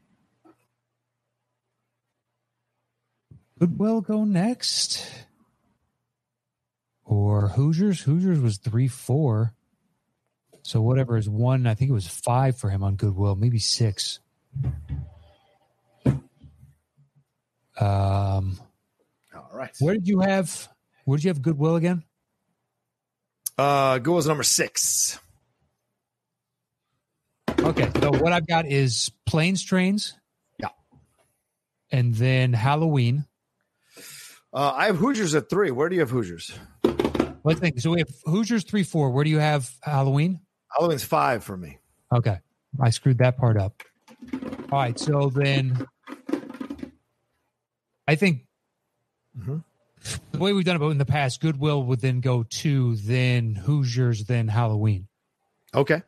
Goodwill go next? Or Hoosiers? Hoosiers was 3 4. So whatever is one, I think it was five for him on Goodwill, maybe six. Um, All right. where did you have? Where did you have Goodwill again? Uh, Goodwill's number six. Okay, so what I've got is planes, trains. Yeah. And then Halloween. Uh, I have Hoosiers at three. Where do you have Hoosiers? Let's think. So we have Hoosiers three, four. Where do you have Halloween? Halloween's five for me. Okay. I screwed that part up. All right. So then I think Mhm. the way we've done it in the past, Goodwill would then go to, then Hoosiers, then Halloween. Okay.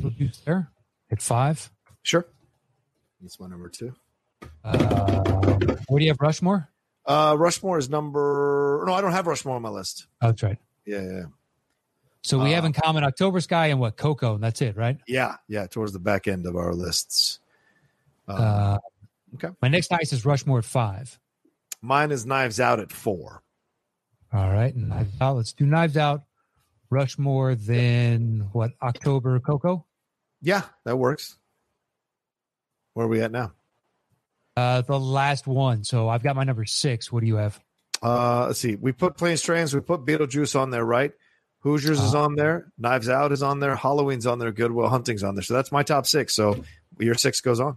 Beetlejuice there at five? Sure. That's my number two. Uh, where do you have Rushmore? Uh, Rushmore is number. No, I don't have Rushmore on my list. Oh, that's right. Yeah, yeah, So we have Uh, in common October Sky and what Coco, and that's it, right? yeah, yeah. Towards the back end of our lists. Um, Uh, okay. My next nice is Rushmore at five. mine is Knives Out at four. All right, and Knives Out. Let's do Knives Out. Rushmore, then what? October Coco. Yeah, that works. Where are we at now? Uh, the last one. So I've got my number six. What do you have? Uh, let's see. We put Planes Trains. We put Beetlejuice on there, right? Hoosiers is Uh-huh. on there. Knives Out is on there. Halloween's on there. Good Will Hunting's on there. So that's my top six. So your six goes on.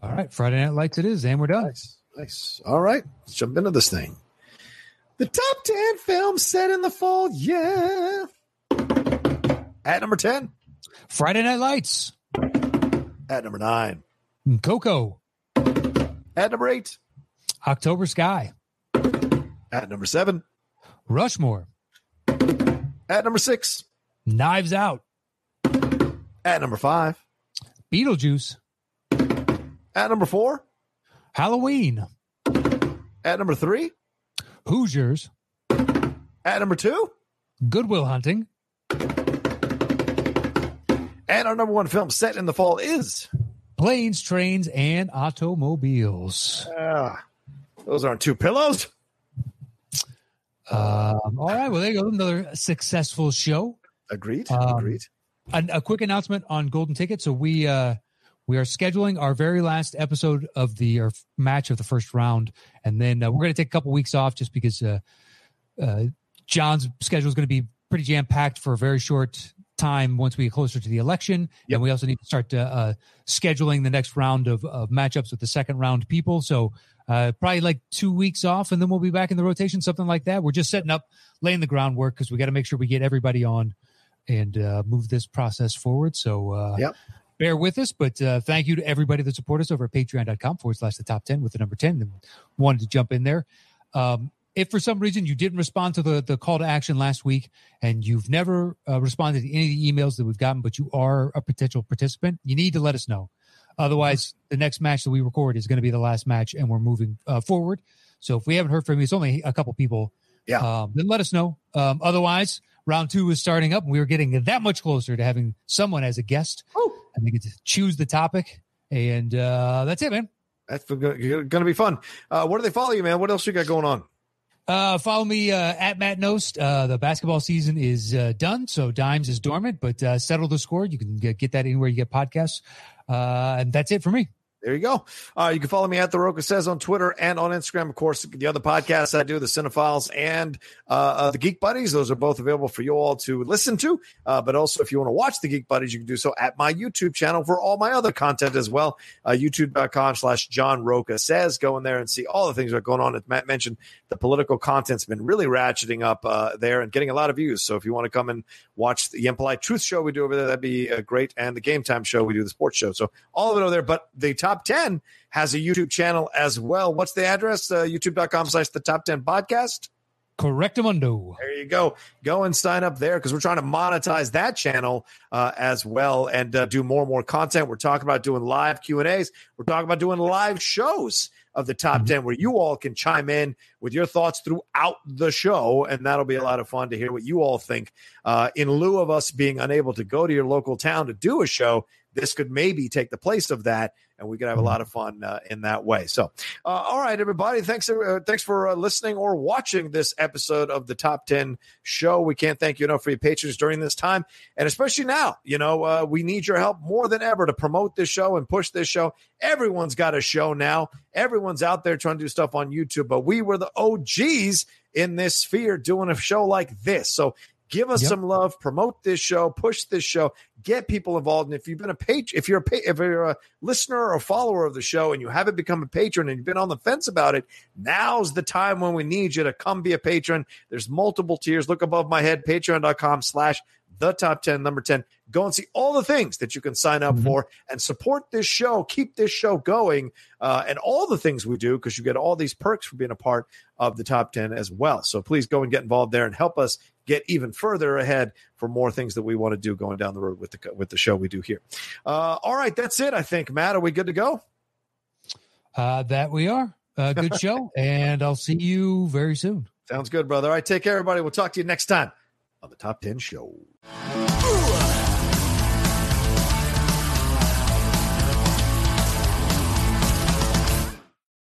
All right, Friday Night Lights. It is, and we're done. Nice, nice. All right, let's jump into this thing. The top ten films set in the fall. Yeah. At number ten. Friday Night Lights. At number nine. Coco. At number eight. October Sky. At number seven. Rushmore. At number six. Knives Out. At number five. Beetlejuice. At number four. Halloween. At number three. Hoosiers. At number two. Good Will Hunting. And our number one film set in the fall is. Planes, trains, and automobiles. Ah, those aren't two pillows. Um, all right. Well, there you go. Another successful show. Agreed. Um, Agreed. A, a quick announcement on Golden Ticket. So we uh, we are scheduling our very last episode of the or match of the first round, and then uh, we're going to take a couple weeks off just because uh, uh, John's schedule is going to be pretty jam packed for a very short time once we get closer to the election, Yep. and we also need to start uh, uh, scheduling the next round of, of matchups with the second round people. So uh, probably like two weeks off, and then we'll be back in the rotation, something like that. We're just setting up, laying the groundwork because we got to make sure we get everybody on and uh, move this process forward. So uh, Yep. bear with us, but uh, thank you to everybody that support us over at patreon.com forward slash the top 10 with the number 10 and wanted to jump in there. Um, if for some reason you didn't respond to the, the call to action last week and you've never uh, responded to any of the emails that we've gotten, but you are a potential participant, you need to let us know. Otherwise, the next match that we record is going to be the last match and we're moving uh, forward. So if we haven't heard from you, it's only a couple people. Yeah. Um, then let us know. Um, otherwise, round two is starting up and we are getting that much closer to having someone as a guest and they get to choose the topic. And uh, that's it, man. That's going to be fun. Uh, where do they follow you, man? What else you got going on? Uh, follow me uh, at Matt Nost. Uh, the basketball season is uh, done, so Dimes is dormant, but uh, settle the score. You can get, get that anywhere you get podcasts. Uh, and that's it for me. There you go. Uh, you can follow me at the Roca says on Twitter and on Instagram. Of course, the other podcasts I do, the Cinephiles and uh, uh, the Geek Buddies, those are both available for you all to listen to. Uh, but also, if you want to watch the Geek Buddies, you can do so at my YouTube channel for all my other content as well. Uh, YouTube.com slash John Roca says. Go in there and see all the things that are going on. As Matt mentioned, the political content's been really ratcheting up uh, there and getting a lot of views. So if you want to come and watch the Impolite Truth show we do over there, that'd be great. And the Game Time show, we do the sports show. So all of it over there. But the top 10 has a YouTube channel as well. What's the address? Uh, YouTube.com slash the top 10 podcast. Correctamundo. There you go. Go and sign up there because we're trying to monetize that channel uh, as well and uh, do more and more content. We're talking about doing live Q and A's. We're talking about doing live shows of the top Mhm. 10 where you all can chime in with your thoughts throughout the show. And that'll be a lot of fun to hear what you all think. Uh, in lieu of us being unable to go to your local town to do a show, this could maybe take the place of that. And we could have a lot of fun uh, in that way. So, uh, all right, everybody. Thanks, uh, thanks for uh, listening or watching this episode of the Top Ten Show. We can't thank you enough for your patience during this time, and especially now. You know, uh, we need your help more than ever to promote this show and push this show. Everyone's got a show now. Everyone's out there trying to do stuff on YouTube, but we were the OGs in this sphere doing a show like this. So. Give us Yep. some love, promote this show, push this show, get people involved. And if you've been a page, if you're a pa- if you're a listener or follower of the show and you haven't become a patron and you've been on the fence about it, now's the time when we need you to come be a patron. There's multiple tiers. Look above my head, patreon.com slash the top 10, number 10. Go and see all the things that you can sign up Mhm. for and support this show, keep this show going, uh, and all the things we do because you get all these perks for being a part of the top 10 as well. So please go and get involved there and help us get even further ahead for more things that we want to do going down the road with the with the show we do here. Uh, all right, that's it. I think Matt, are we good to go? Uh, that we are. Uh, good show. and I'll see you very soon. Sounds good, brother. All right, take care, everybody. We'll talk to you next time on the Top 10 Show.